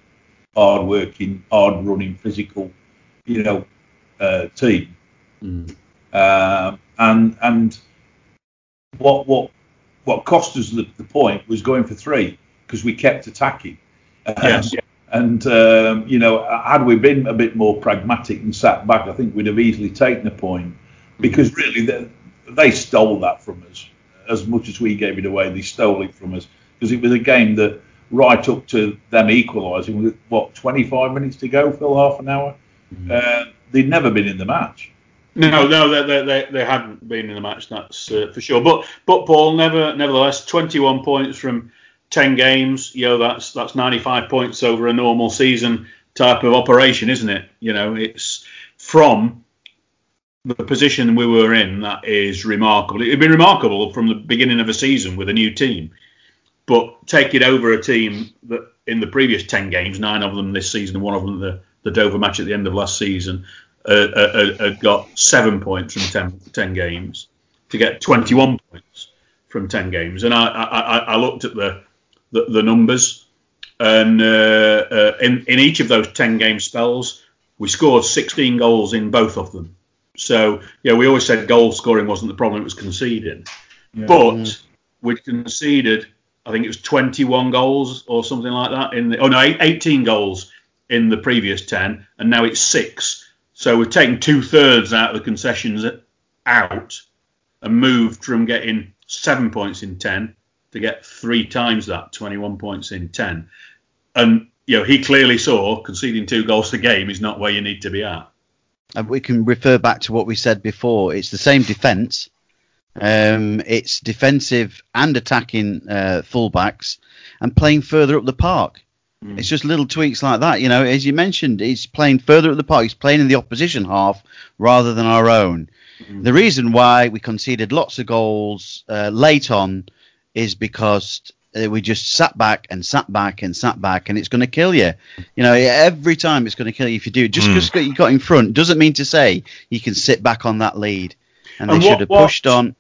[SPEAKER 4] hard-working, hard-running, physical, you know, uh, team. Um, and and what what what cost us the, the point was going for three because we kept attacking.
[SPEAKER 2] Yes.
[SPEAKER 4] And um, you know, had we been a bit more pragmatic and sat back, I think we'd have easily taken a point. Because really, they, they stole that from us as much as we gave it away. They stole it from us because it was a game that right up to them equalising with what 25 minutes to go, Phil, half an hour. Uh, they'd never been in the match.
[SPEAKER 2] No, no, they, they, they, they hadn't been in the match. That's uh, for sure. But but Paul, never, nevertheless, twenty-one points from ten games. You know, that's that's ninety-five points over a normal season type of operation, isn't it? You know, it's from the position we were in. That is remarkable. It'd be remarkable from the beginning of a season with a new team, but take it over a team that in the previous ten games, nine of them this season, and one of them the the Dover match at the end of last season uh, uh, uh, got seven points from 10, 10 games to get 21 points from 10 games. And I, I, I looked at the, the, the numbers, and uh, uh, in, in each of those 10 game spells, we scored 16 goals in both of them. So, yeah, we always said goal scoring wasn't the problem, it was conceding. But we'd conceded, I think it was 21 goals or something like that. In the, oh, no, 18 goals in the previous 10, and now it's six. So we've taken two thirds out of the concessions out and moved from getting seven points in 10 to get three times that, 21 points in 10. And, you know, he clearly saw conceding two goals a game is not where you need to be at.
[SPEAKER 5] And we can refer back to what we said before. It's the same defence. Um, it's defensive and attacking uh, fullbacks and playing further up the park. It's just little tweaks like that. You know, as you mentioned, he's playing further up the park. He's playing in the opposition half rather than our own. The reason why we conceded lots of goals uh, late on is because uh, we just sat back and sat back and sat back, and it's going to kill you. You know, every time it's going to kill you if you do. Just because you got in front doesn't mean to say you can sit back on that lead. And they
[SPEAKER 2] And
[SPEAKER 5] should have
[SPEAKER 2] what-
[SPEAKER 5] pushed on.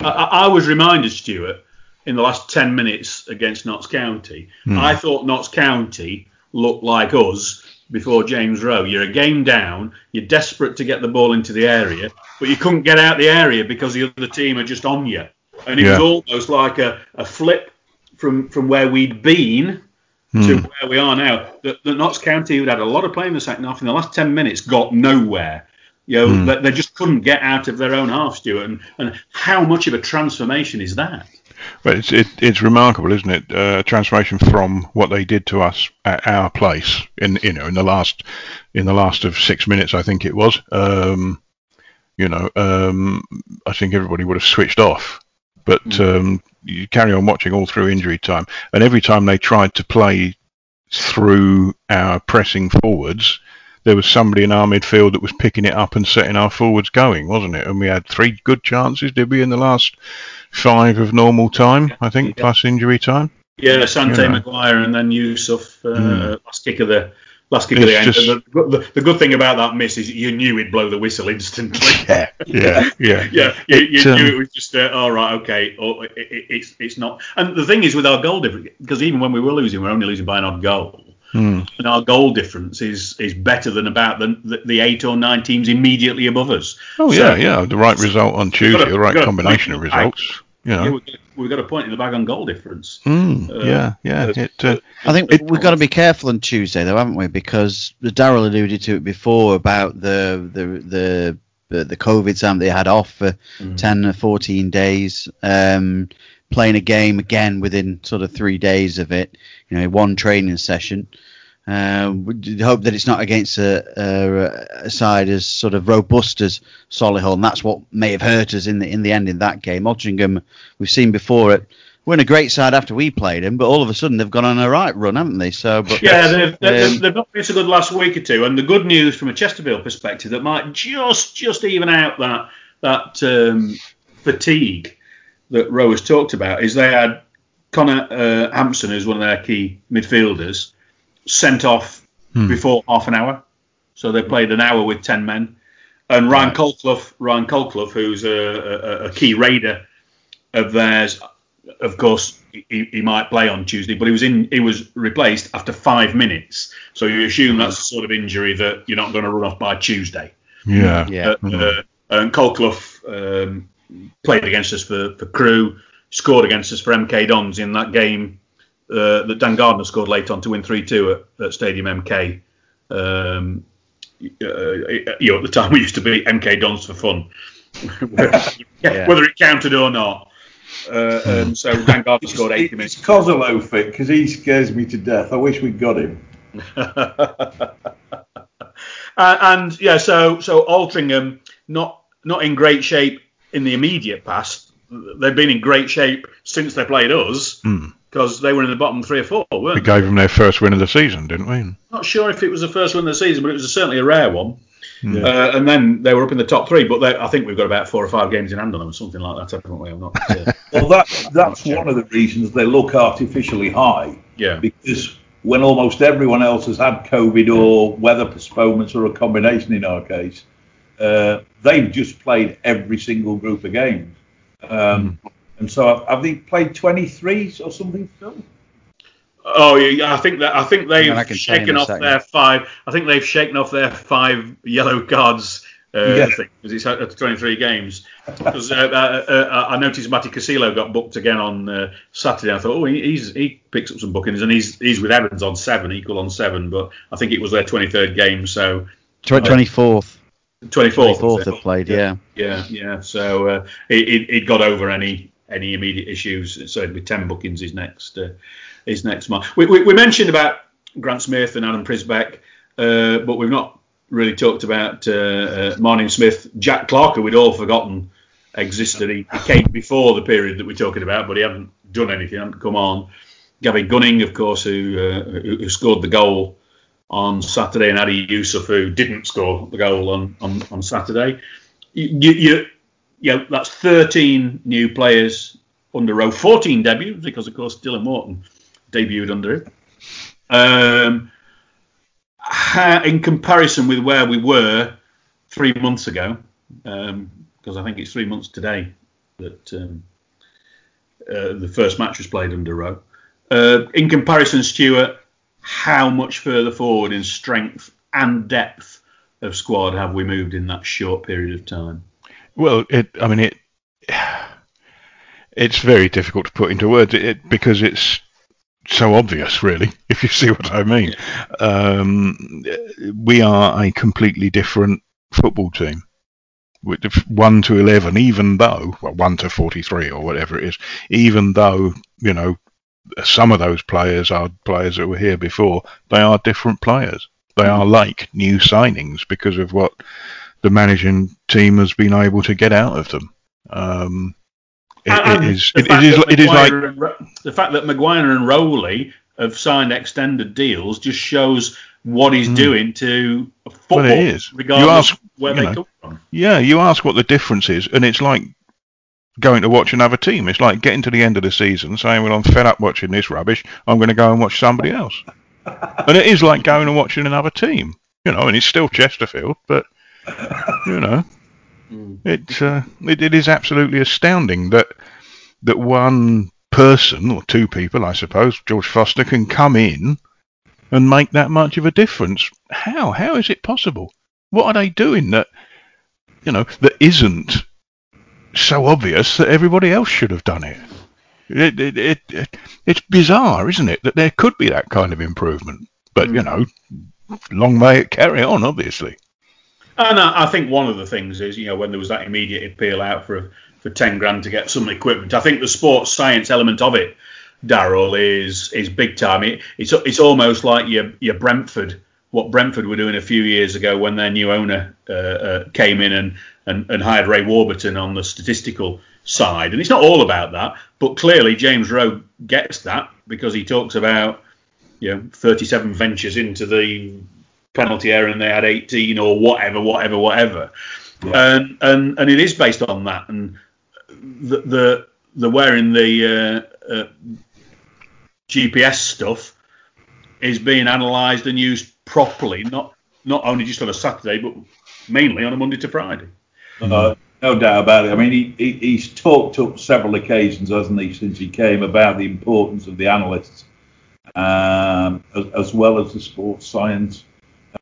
[SPEAKER 2] I, I was reminded, Stuart, in the last 10 minutes against Notts County, hmm. I thought Notts County looked like us before James Rowe. You're a game down, you're desperate to get the ball into the area, but you couldn't get out the area because the other team are just on you. And it was almost like a, a flip from, from where we'd been to hmm. where we are now. The, the Notts County, who'd had a lot of play in the second half, in the last 10 minutes, got nowhere. You know, they, they just couldn't get out of their own half, Stuart. And, and how much of a transformation is that?
[SPEAKER 3] Well, it's it, it's remarkable, isn't it? Uh, transformation from what they did to us at our place in you know in the last in the last of six minutes, I think it was. Um, you know, um, I think everybody would have switched off. But
[SPEAKER 2] Mm.
[SPEAKER 3] um, you carry on watching all through injury time, and every time they tried to play through our pressing forwards, there was somebody in our midfield that was picking it up and setting our forwards going, wasn't it? And we had three good chances, did we, in the last five of normal time, I think,
[SPEAKER 2] Yeah.
[SPEAKER 3] plus injury time?
[SPEAKER 2] Yeah, Sante
[SPEAKER 3] Yeah.
[SPEAKER 2] Maguire and then Yusuf uh,
[SPEAKER 3] Mm.
[SPEAKER 2] last kick of the last kick of the end.
[SPEAKER 3] just-
[SPEAKER 2] The, the, the good thing about that miss is you knew he'd blow the whistle instantly. [laughs]
[SPEAKER 3] Yeah, yeah, yeah. [laughs]
[SPEAKER 2] yeah, you, you
[SPEAKER 3] It, um,
[SPEAKER 2] knew it was just uh, all right. Okay, oh, it, it, it's it's not. And the thing is with our goal difference, because even when we were losing, we are only losing by an odd goal.
[SPEAKER 3] Hmm.
[SPEAKER 2] And our goal difference is is better than about the, the, the eight or nine teams immediately above us.
[SPEAKER 3] Oh,
[SPEAKER 2] So-
[SPEAKER 3] yeah, yeah. The right result on Tuesday,
[SPEAKER 2] gotta-
[SPEAKER 3] the right
[SPEAKER 2] gotta-
[SPEAKER 3] combination of
[SPEAKER 2] I-
[SPEAKER 3] results. You
[SPEAKER 2] Yeah,
[SPEAKER 3] know.
[SPEAKER 2] we've, got- we've got a point in the bag on goal difference.
[SPEAKER 3] Mm,
[SPEAKER 2] uh,
[SPEAKER 3] yeah, yeah.
[SPEAKER 2] uh,
[SPEAKER 3] It, uh,
[SPEAKER 5] I think
[SPEAKER 3] It-
[SPEAKER 5] we've got to be careful on Tuesday, though, haven't we? Because Daryl alluded to it before about the the the the, the COVID time they had off for
[SPEAKER 2] Mm.
[SPEAKER 5] 10 or 14 days, um, playing a game again within sort of three days of it, you know, one training session. Uh, we hope that it's not against a, a, a side as sort of robust as Solihull, and that's what may have hurt us in the in the end in that game. Altrincham, we've seen before it. We're in a great side after we played them, but all of a sudden they've gone on a right run, haven't they? So, but
[SPEAKER 2] Yeah, they've, they've,
[SPEAKER 5] Um,
[SPEAKER 2] they've not been so good last week or two. And the good news from a Chesterfield perspective that might just just even out that that um, fatigue that Rowe has talked about is they had Connor uh, Hampson, who's one of their key midfielders, sent off before half an hour. So they played an hour with ten men. And Ryan Colclough, Ryan Colclough, who's a, a, a key raider of theirs, of course, he, he might play on Tuesday, but he was in. He was replaced after five minutes. So you assume that's the sort of injury that you're not going to run off by Tuesday.
[SPEAKER 3] yeah.
[SPEAKER 5] yeah,
[SPEAKER 2] Uh, uh, and Colclough um, played against us for, for Crewe, scored against us for MK Dons in that game uh, that Dan Gardner scored late on to win 3 2 at, at Stadium MK. Um, uh, you know, at the time we used to be MK Dons for fun, [laughs]
[SPEAKER 5] Yeah.
[SPEAKER 2] whether it counted or not. Uh, and so Dan Gardner scored 80
[SPEAKER 4] It's
[SPEAKER 2] minutes.
[SPEAKER 4] Kosylo fit because he scares me to death. I wish we'd got him. [laughs]
[SPEAKER 2] Uh, and yeah, so so Altrincham not not in great shape in the immediate past. They've been in great shape since they played us because they were in the bottom three or four,
[SPEAKER 3] We
[SPEAKER 2] weren't they?
[SPEAKER 3] gave them their first win of the season, didn't we?
[SPEAKER 2] Not sure if it was the first win of the season, but it was certainly a rare one. Uh, and then they were up in the top three, but they, I think we've got about four or five games in hand on them, or something like that, haven't we? I'm not. Uh, [laughs]
[SPEAKER 4] Well, that that's one of the reasons they look artificially high.
[SPEAKER 2] yeah.
[SPEAKER 4] Because when almost everyone else has had COVID or weather postponements or a combination in our case, uh, they've just played every single group of games. Um, And so have, have they played 23 or something, Phil?
[SPEAKER 2] Oh yeah, I think that I think they've
[SPEAKER 5] I can tell you in
[SPEAKER 2] shaken off
[SPEAKER 5] second.
[SPEAKER 2] their five. I think they've shaken off their five yellow cards. Uh,
[SPEAKER 4] Yeah.
[SPEAKER 2] I because it's at 23 games. Because uh, uh, uh, I noticed Matty Kosylo got booked again on uh, Saturday. I thought, oh, he, he's he picks up some bookings, and he's he's with Evans on seven, equal on seven. But I think it was their 23rd game, so
[SPEAKER 5] twenty fourth,
[SPEAKER 2] 24th.
[SPEAKER 5] Twenty fourth have played. Yeah,
[SPEAKER 2] Yeah, yeah. So uh, it, it, it got over any any immediate issues. So it'd be ten bookings his next uh, his next month. We, we, we mentioned about Grant Smith and Adam Przybek, uh, but we've not really talked about uh, uh, Martin Smith, Jack Clark, who we'd all forgotten existed. He, he came before the period that we're talking about, but he hadn't done anything, hadn't come on. Gavin Gunning, of course, who, uh, who who scored the goal on Saturday, and Adi Yusuf, who didn't score the goal on, on, on Saturday. You, you, you know, that's 13 new players under Rowe, 14 debuts, because, of course, Dylan Morton debuted under it. Um, in comparison with where we were three months ago, because I think it's three months today that um, uh, the first match was played under Rowe. Uh, in comparison, Stuart, how much further forward in strength and depth of squad have we moved in that short period of time?
[SPEAKER 3] Well, it. I mean, it. It's very difficult to put into words it, because it's so obvious, really. [laughs] If you see what I mean, um, we are a completely different football team. with one to eleven, even though well, one to forty-three or whatever it is, even though you know some of those players are players that were here before, they are different players. They are like new signings because of what the managing team has been able to get out of them. Um, it, it is.
[SPEAKER 2] the
[SPEAKER 3] It, it is. It is like.
[SPEAKER 2] Maguire and Ro- the fact that Maguire and Rowley have signed extended deals just shows what he's doing to football.
[SPEAKER 3] Well, it is. You
[SPEAKER 2] regardless
[SPEAKER 3] ask-
[SPEAKER 2] of where they
[SPEAKER 3] know,
[SPEAKER 2] come from.
[SPEAKER 3] Yeah, you ask what the difference is, and it's like going to watch another team. It's like getting to the end of the season saying, "Well, I'm fed up watching this rubbish. I'm going to go and watch somebody else." [laughs] and it is like going and watching another team, you know. And it's still Chesterfield, but you know, it, uh, it it is absolutely astounding that that one person or two people, I suppose, George Foster, can come in and make that much of a difference. How? How is it possible? What are they doing that you know that isn't so obvious that everybody else should have done it? It, it, it, it it's bizarre, isn't it, that there could be that kind of improvement. But you hmm. know, long may it carry on. Obviously,
[SPEAKER 2] And I, I think one of the things is, you know, when there was that immediate appeal out for for ten grand to get some equipment, I think the sports science element of it, Daryl, is is big time. It, it's it's almost like your your Brentford, what Brentford were doing a few years ago when their new owner uh, uh, came in and, and and hired Ray Warburton on the statistical side. And it's not all about that, but clearly James Rowe gets that because he talks about you know 37 ventures into the penalty area and they had 18 or whatever, whatever, whatever. And, and and it is based on that. And the the, the wearing the uh, uh, GPS stuff is being analysed and used properly, not not only just on a Saturday, but mainly on a Monday to Friday.
[SPEAKER 4] Uh, no doubt about it. I mean, he, he, he's talked up several occasions, hasn't he, since he came about the importance of the analysts, um, as, as well as the sports science,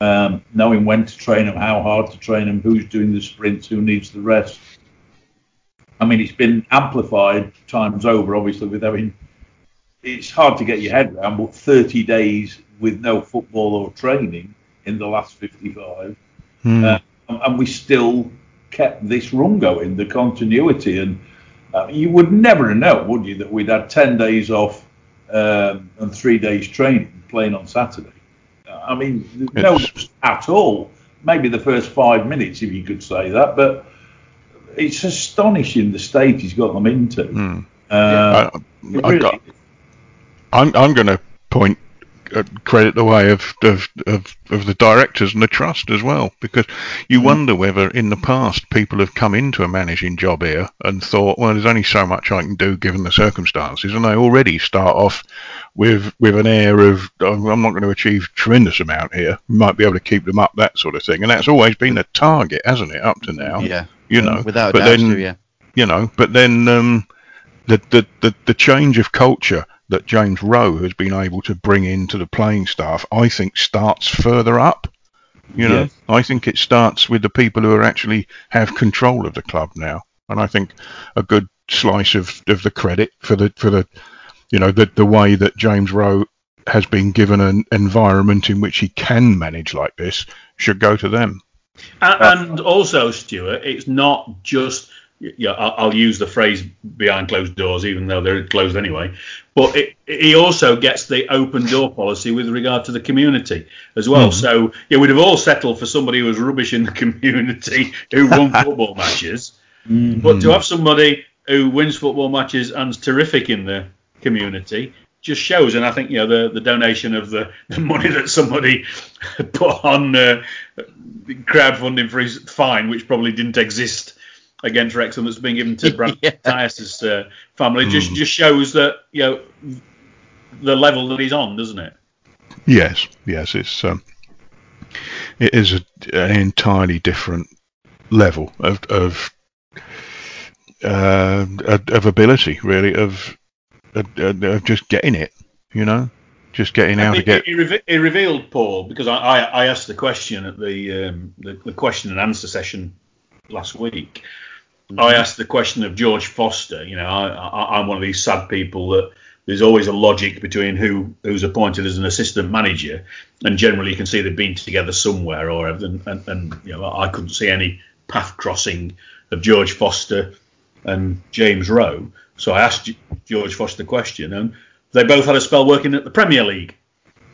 [SPEAKER 4] um, knowing when to train them, how hard to train them, who's doing the sprints, who needs the rest. I mean, it's been amplified times over, obviously, with having. It's hard to get your head around, but 30 days with no football or training in the last 55. Uh, and we still kept this run going, the continuity. And uh, you would never know, would you, that we'd had 10 days off um, and three days training playing on Saturday. Uh, I mean, no
[SPEAKER 3] It's-
[SPEAKER 4] at all. Maybe the first five minutes, if you could say that, but it's astonishing the state he's got them into. Uh,
[SPEAKER 3] I, I
[SPEAKER 4] really
[SPEAKER 3] got,
[SPEAKER 4] is.
[SPEAKER 3] I'm I'm going to point uh, credit the way of, of of of the directors and the trust as well, because you wonder whether in the past people have come into a managing job here and thought, well, there's only so much I can do given the circumstances, and they already start off with with an air of "Oh, I'm not going to achieve a tremendous amount here. We might be able to keep them up, that sort of thing, and that's always been the target, hasn't it, up to now?
[SPEAKER 5] Yeah,
[SPEAKER 3] You know,
[SPEAKER 5] without a
[SPEAKER 3] but
[SPEAKER 5] doubt,
[SPEAKER 3] then
[SPEAKER 5] yeah.
[SPEAKER 3] you know, but then um, the, the, the, the change of culture that James Rowe has been able to bring into the playing staff, I think starts further up. You know,
[SPEAKER 4] Yes.
[SPEAKER 3] I think it starts with the people who are actually have control of the club now, and I think a good slice of, of the credit for the for the you know the the way that James Rowe has been given an environment in which he can manage like this should go to them.
[SPEAKER 2] And, and also, Stuart, it's not just. Yeah, I'll I'll use the phrase behind closed doors, even though they're closed anyway. But it, he also gets the open door policy with regard to the community as well. So yeah, we'd have all settled for somebody who was rubbish in the [laughs] community who won [laughs] football matches. But to have somebody who wins football matches and's terrific in the community just shows. And I think you know the, the donation of the, [laughs] the money that somebody put on uh, crowdfunding for his fine, which probably didn't exist against Wrexham, that's been given to [laughs] Brad
[SPEAKER 5] Yeah.
[SPEAKER 2] Tyus's uh, family, just just shows that you know the level that he's on, doesn't it?
[SPEAKER 3] Yes, yes, it's um, it is a, an entirely different level of of uh, of of ability, really, of, of of just getting it, you know, just getting how to
[SPEAKER 2] He,
[SPEAKER 3] get.
[SPEAKER 2] he, reve- he revealed Paul because I, I, I asked the question at the, um, the the question and answer session last week. I asked the question of George Foster. You know, I, I, I'm one of these sad people that there's always a logic between who who's appointed as an assistant manager, and generally you can see they've been together somewhere or and, and, and you know I couldn't see any path crossing of George Foster and James Rowe. So I asked George Foster the question, and they both had a spell working at the Premier League.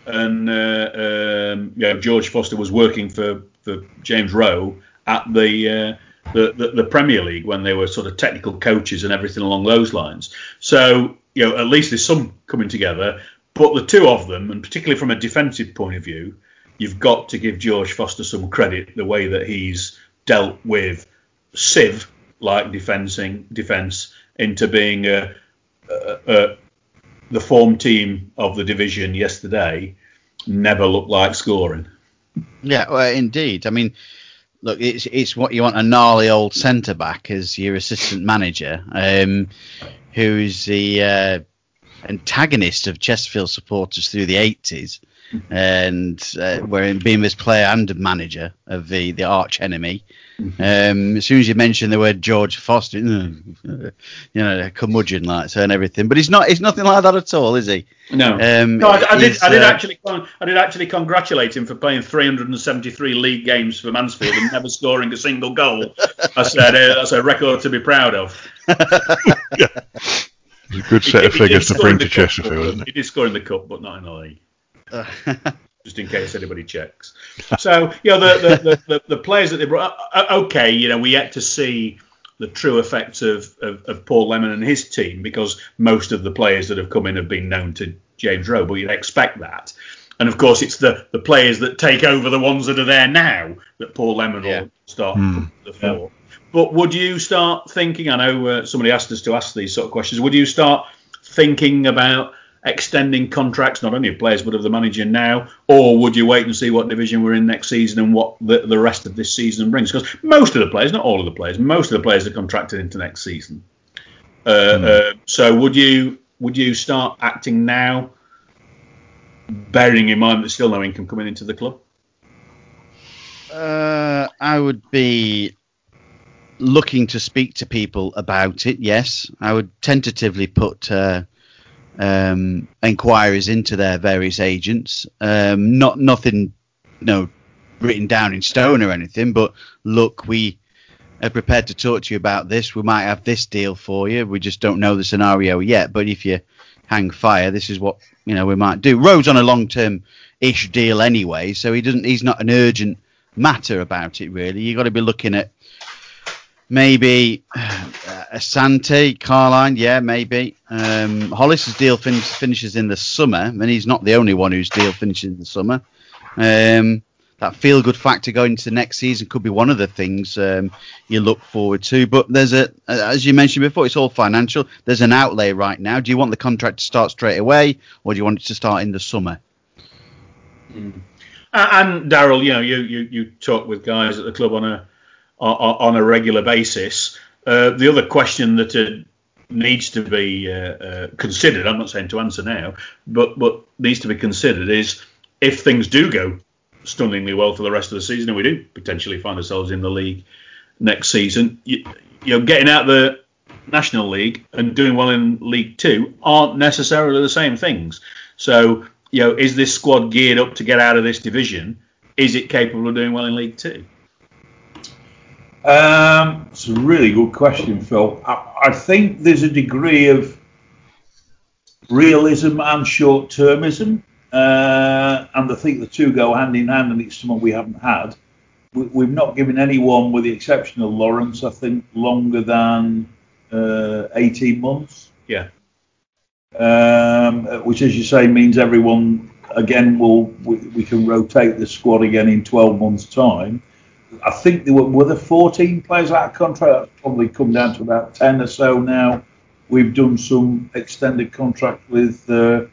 [SPEAKER 2] And uh, um, you know, George Foster was working for, for James Rowe at the, uh, the, the the Premier League when they were sort of technical coaches and everything along those lines. So you know, at least there's some coming together. But the two of them, and particularly from a defensive point of view, you've got to give George Foster some credit the way that he's dealt with Civ like defending defence into being a, a, a, the form team of the division yesterday never looked like scoring.
[SPEAKER 5] Yeah, well, indeed. I mean, look, it's it's what you want a gnarly old centre back as your assistant manager, um, who's the uh, antagonist of Chesterfield supporters through the 80s and uh, we're being this player and manager of the, the arch enemy. Um, as soon as you mention the word George Foster, [laughs] you know, curmudgeon like so and everything. But he's not. He's nothing like that at all, is he?
[SPEAKER 2] No.
[SPEAKER 5] Um,
[SPEAKER 2] no, I, I did. I did
[SPEAKER 5] uh,
[SPEAKER 2] actually. I did actually congratulate him for playing 373 league games for Mansfield and never scoring a single goal. I said uh, that's a record to be proud of.
[SPEAKER 3] It's a good set of
[SPEAKER 2] He- he did
[SPEAKER 3] figures to bring to
[SPEAKER 2] the cup,
[SPEAKER 3] Chesterfield, isn't it?
[SPEAKER 2] He did score in the cup, but not in the league. [laughs] just in case anybody checks. So, you know, the, the, the, the, the players that they brought, uh, uh, okay, you know, we yet to see the true effects of, of, of Paul Lemon and his team because most of the players that have come in have been known to James Rowe, but you'd expect that. And of course, it's the, the players that take over the ones that are there now that Paul Lemon
[SPEAKER 5] Yeah.
[SPEAKER 2] will start to come to the fore. But would you start thinking? I know uh, somebody asked us to ask these sort of questions. Would you start thinking about extending contracts, not only of players but of the manager now, or would you wait and see what division we're in next season and what the, the rest of this season brings? Because most of the players, not all of the players, most of the players are contracted into next season. Uh, uh, so would you would you start acting now, bearing in mind there's still no income coming into the club?
[SPEAKER 5] Uh, I would be looking to speak to people about it. Yes, I would tentatively put uh, um, inquiries into their various agents. Um, not nothing, no, written down in stone or anything. But look, we are prepared to talk to you about this. We might have this deal for you. We just don't know the scenario yet. But if you hang fire, this is what you know we might do. Rowe's on a long-term ish deal anyway, so he doesn't. He's not an urgent matter about it really. You've got to be looking at maybe uh, Asante, Carline, yeah, maybe. Um, Hollis's deal fin- finishes in the summer, and he's not the only one whose deal finishes in the summer. Um, that feel good factor going into next season could be one of the things um, you look forward to. But there's a, as you mentioned before, it's all financial. There's an outlay right now. Do you want the contract to start straight away, or do you want it to start in the summer?
[SPEAKER 2] Uh, and Daryl, you know, you, you you talk with guys at the club on a on, a regular basis. Uh, the other question that uh, needs to be uh, uh, considered, I'm not saying to answer now, but what needs to be considered is if things do go stunningly well for the rest of the season, and we do potentially find ourselves in the league next season, you, you know, getting out the National League and doing well in League Two aren't necessarily the same things. So, you know, is this squad geared up to get out of this division? Is it capable of doing well in League Two?
[SPEAKER 4] Um, it's a really good question, Phil. I, I think there's a degree of realism and short termism, uh, and I think the two go hand in hand, and it's something we haven't had. We, we've not given anyone, with the exception of Laurence, I think, longer than uh, 18 months.
[SPEAKER 2] Yeah.
[SPEAKER 4] Um, which, as you say, means everyone again will we, we can rotate the squad again in 12 months' time. I think there were, were there 14 players out of contract. That's probably come down to about 10 or so now. We've done some extended contract with uh,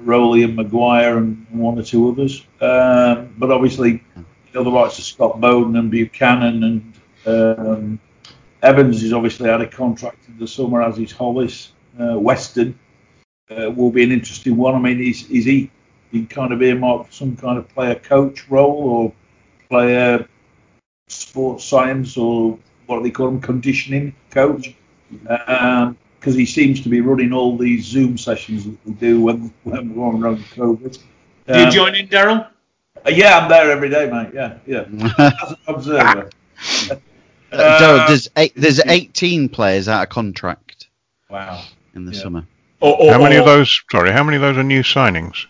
[SPEAKER 4] Rowley and Maguire and one or two others. Um, but obviously, you know, the rights of Scott Boden and Buchanan and um, Evans is obviously out of contract in the summer, as is Hollis. Uh, Weston uh, will be an interesting one. I mean, is, is he, he kind of earmarked for some kind of player coach role or player sports science or what do they call him, conditioning coach? Because he seems to be running all these Zoom sessions that we do when, when we're on around COVID.
[SPEAKER 2] Do you
[SPEAKER 4] Um,
[SPEAKER 2] join in, Daryl?
[SPEAKER 4] uh, yeah, I'm there every day, mate. Yeah, yeah. [laughs] As an observer.
[SPEAKER 5] Uh, Daryl, there's eight, there's 18 players out of contract
[SPEAKER 4] Wow.
[SPEAKER 5] in the
[SPEAKER 4] Yeah.
[SPEAKER 5] summer.
[SPEAKER 2] Or, or,
[SPEAKER 3] How many of those? Sorry, how many of those are new signings?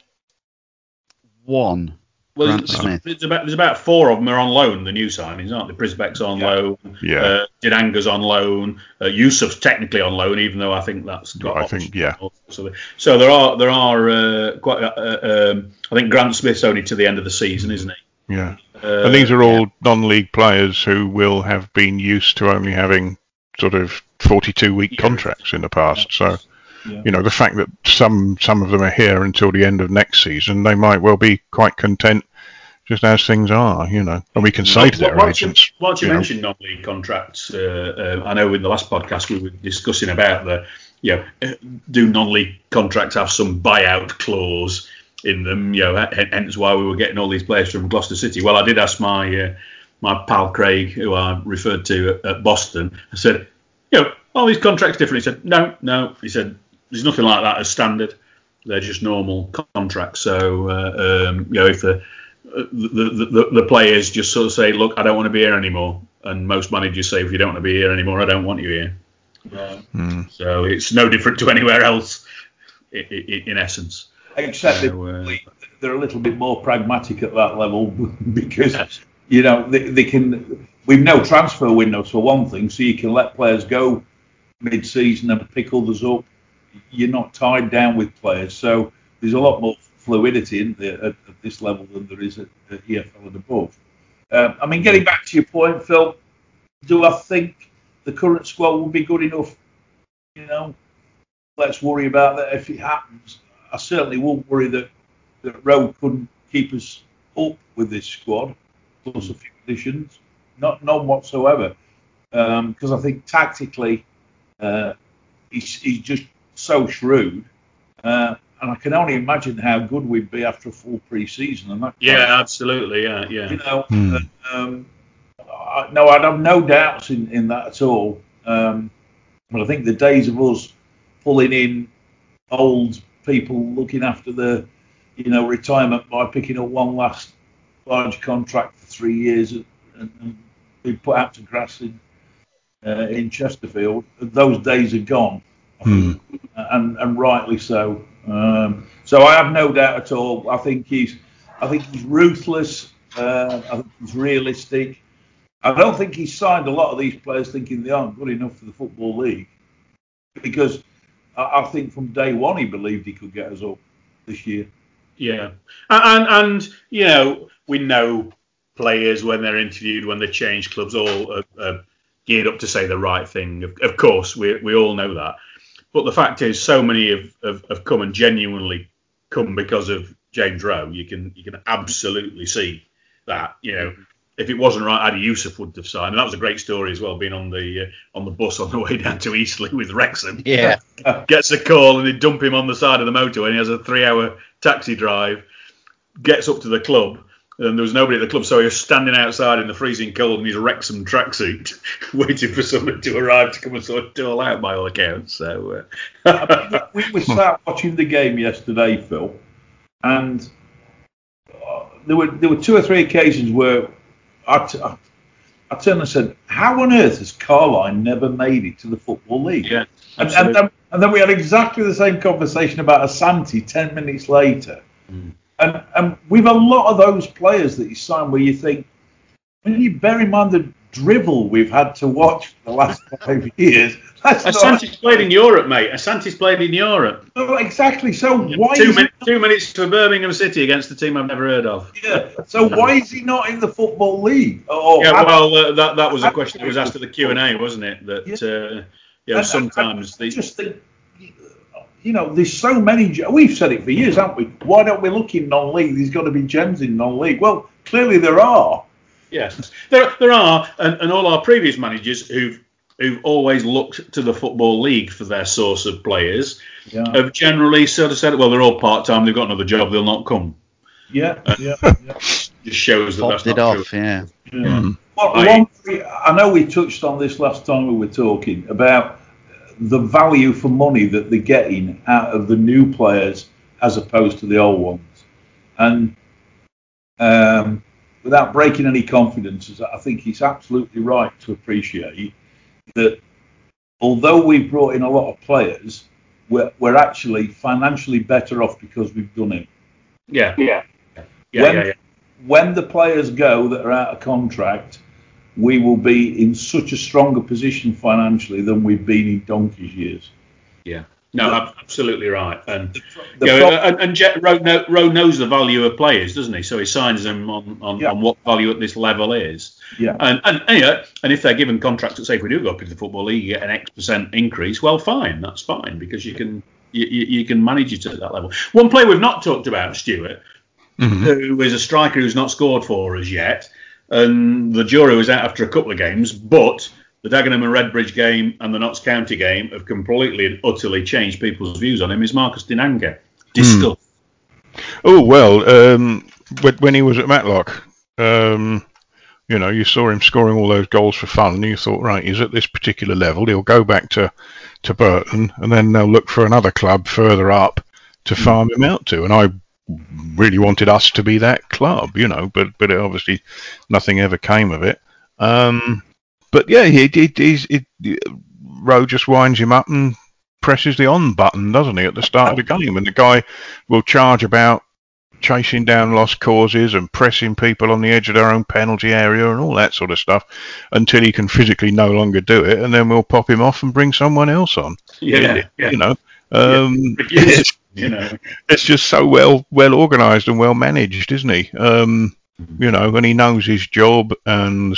[SPEAKER 5] One.
[SPEAKER 2] Well, there's, about there's about four of them are on loan. The new signings, aren't they? Przybek's on
[SPEAKER 4] Yeah.
[SPEAKER 2] loan.
[SPEAKER 3] Yeah.
[SPEAKER 2] Uh, Dinanga's on loan. Uh, Yusuf's technically on loan, even though I think that's got.
[SPEAKER 3] I think, yeah.
[SPEAKER 2] So, so there are there are uh, quite. Uh, um, I think Grant Smith's only to the end of the season, isn't he?
[SPEAKER 3] Yeah.
[SPEAKER 2] Uh,
[SPEAKER 3] And these are all non-league players who will have been used to only having sort of 42-week
[SPEAKER 2] Yeah.
[SPEAKER 3] contracts in the past. So,
[SPEAKER 4] Yeah.
[SPEAKER 3] you know, the fact that some some of them are here until the end of next season, they might well be quite content just as things are. You know, and we can say to their
[SPEAKER 2] you,
[SPEAKER 3] agents,
[SPEAKER 2] you
[SPEAKER 3] you know.
[SPEAKER 2] mentioned non-league contracts, uh, uh, I know in the last podcast we were discussing about the, you know, uh, do non-league contracts have some buyout clause in them? You know, hence why we were getting all these players from Gloucester City. Well, I did ask my uh, my pal Craig, who I referred to at, at Boston. I said, you know, all these contracts different. He said, no, no. He said, there's nothing like that as standard. They're just normal contracts. So, uh, um, you know, if the the, the, the, the players just sort of say, look, I don't want to be here anymore. And most managers say, if you don't want to be here anymore, I don't want you here.
[SPEAKER 4] Right.
[SPEAKER 3] Hmm.
[SPEAKER 2] So it's no different to anywhere else, i- i- in essence.
[SPEAKER 4] Except
[SPEAKER 2] So, uh,
[SPEAKER 4] they're a little bit more pragmatic at that level [laughs] because
[SPEAKER 2] Yes.
[SPEAKER 4] you know they, they can. We've no transfer windows for one thing, so you can let players go mid-season and pick others up. You're not tied down with players, so there's a lot more fluidity in at, at this level than there is at, at EFL and above. Um, I mean, getting back to your point, Phil, do I think the current squad will be good enough? You know, let's worry about that if it happens. I certainly won't worry that that Rowe couldn't keep us up with this squad, plus a few additions. Not none whatsoever, because I think tactically uh, he's, he's just so shrewd, uh, and I can only imagine how good we'd be after a full pre-season. And that
[SPEAKER 2] Yeah, absolutely. Yeah, yeah.
[SPEAKER 4] you know,
[SPEAKER 3] Hmm.
[SPEAKER 4] uh, um, I, no, I'd have no doubts in, in that at all. Um, but I think the days of us pulling in old people looking after the, you know, retirement by picking up one last large contract for three years and, and be put out to grass in uh, in Chesterfield, those days are gone, Think, and and rightly so. Um, so I have no doubt at all. I think he's, I think he's ruthless. Uh, I think he's realistic. I don't think he's signed a lot of these players thinking they aren't good enough for the football league, because I, I think from day one he believed he could get us up this year.
[SPEAKER 2] Yeah, and, and you know we know players when they're interviewed when they change clubs all are, are geared up to say the right thing. Of, of course, we we all know that. But the fact is, so many have, have, have come and genuinely come because of James Rowe. You can you can absolutely see that. You know, if it wasn't right, Adi Yusuf would have signed. And that was a great story as well, being on the uh, on the bus on the way down to Eastleigh with Wrexham
[SPEAKER 5] Yeah. [laughs]
[SPEAKER 2] gets a call and they dump him on the side of the motorway and he has a three hour taxi drive, gets up to the club and there was nobody at the club so he was standing outside in the freezing cold in his Wrexham tracksuit [laughs] waiting for somebody to arrive to come and sort it all out by all accounts. So uh, [laughs]
[SPEAKER 4] we, we sat watching the game yesterday, Phil, and uh, there were there were two or three occasions where I, t- I, I turned and said, "How on earth has Carline never made it to the football league?"
[SPEAKER 2] yeah,
[SPEAKER 4] and, and, then, and then we had exactly the same conversation about Asante ten minutes later, and and we've a lot of those players that you sign where you think, when you bear in mind the drivel we've had to watch for the last [laughs] five years. That's not,
[SPEAKER 2] Asante's played in Europe, mate. Asante's played in Europe.
[SPEAKER 4] no, exactly. So why
[SPEAKER 2] two,
[SPEAKER 4] is
[SPEAKER 2] min- two minutes to Birmingham City against the team I've never heard of.
[SPEAKER 4] Yeah. So why is he not in the football league? Or
[SPEAKER 2] Yeah, well, uh, that that was a question that was asked at the Q and A, wasn't it? That uh, you know,
[SPEAKER 4] And-
[SPEAKER 2] sometimes
[SPEAKER 4] I
[SPEAKER 2] the
[SPEAKER 4] just think, you know, there's so many. We've said it for years, haven't we? Why don't we look in non-league? There's got to be gems in non-league. Well, clearly there are.
[SPEAKER 2] yes, there there are, and, and all our previous managers who've who've always looked to the football league for their source of players
[SPEAKER 4] Yeah.
[SPEAKER 2] have generally sort of said, well, they're all part time, they've got another job, they'll not come.
[SPEAKER 4] Yeah. Uh, yeah. yeah. [laughs]
[SPEAKER 2] Just shows that
[SPEAKER 5] Popped
[SPEAKER 2] that's
[SPEAKER 5] it
[SPEAKER 2] not
[SPEAKER 5] off,
[SPEAKER 2] true.
[SPEAKER 5] yeah.
[SPEAKER 4] yeah. Hmm. Well,
[SPEAKER 2] I-
[SPEAKER 4] one I know we touched on this last time we were talking about the value for money that they're getting out of the new players as opposed to the old ones, and um, without breaking any confidences, I think he's absolutely right to appreciate that although we've brought in a lot of players, we're, we're actually financially better off because we've done it.
[SPEAKER 2] Yeah, yeah, yeah,
[SPEAKER 4] when,
[SPEAKER 2] yeah, yeah.
[SPEAKER 4] when the players go that are out of contract, we will be in such a stronger position financially than we've been in donkey's years.
[SPEAKER 2] Yeah. No, ab- absolutely right. And
[SPEAKER 4] The
[SPEAKER 2] you know,
[SPEAKER 4] pro-
[SPEAKER 2] and, and Jet, Rowe, know, Rowe knows the value of players, doesn't he? So he signs them on, on,
[SPEAKER 4] Yeah.
[SPEAKER 2] on what value at this level is.
[SPEAKER 4] Yeah.
[SPEAKER 2] And and and, yeah, and if they're given contracts that say if we do go up into the football league, you get an X percent increase. Well, fine, that's fine because you can you, you, you can manage it at that level. One player we've not talked about, Stuart, mm-hmm. who is a striker who's not scored for us yet, and the jury was out after a couple of games, but the Dagenham and Redbridge game and the Notts County game have completely and utterly changed people's views on him. Is Marcus Dinanga discuss?
[SPEAKER 3] Oh well, um, when, when he was at Matlock, um, you know, you saw him scoring all those goals for fun, and you thought, right, he's at this particular level. He'll go back to to Burton, and then they'll look for another club further up to farm him out to. And I really wanted us to be that club, you know, but but obviously nothing ever came of it. Um, but yeah, he, he, he's it, Rowe just winds him up and presses the on button, doesn't he, at the start of the game? And the guy will charge about chasing down lost causes and pressing people on the edge of their own penalty area and all that sort of stuff until he can physically no longer do it, and then we'll pop him off and bring someone else on.
[SPEAKER 2] Yeah, yeah.
[SPEAKER 3] You know, um,
[SPEAKER 2] Yeah. [laughs] you know,
[SPEAKER 3] it's just so well well organised and well managed, isn't he? Um, you know, and he knows his job, and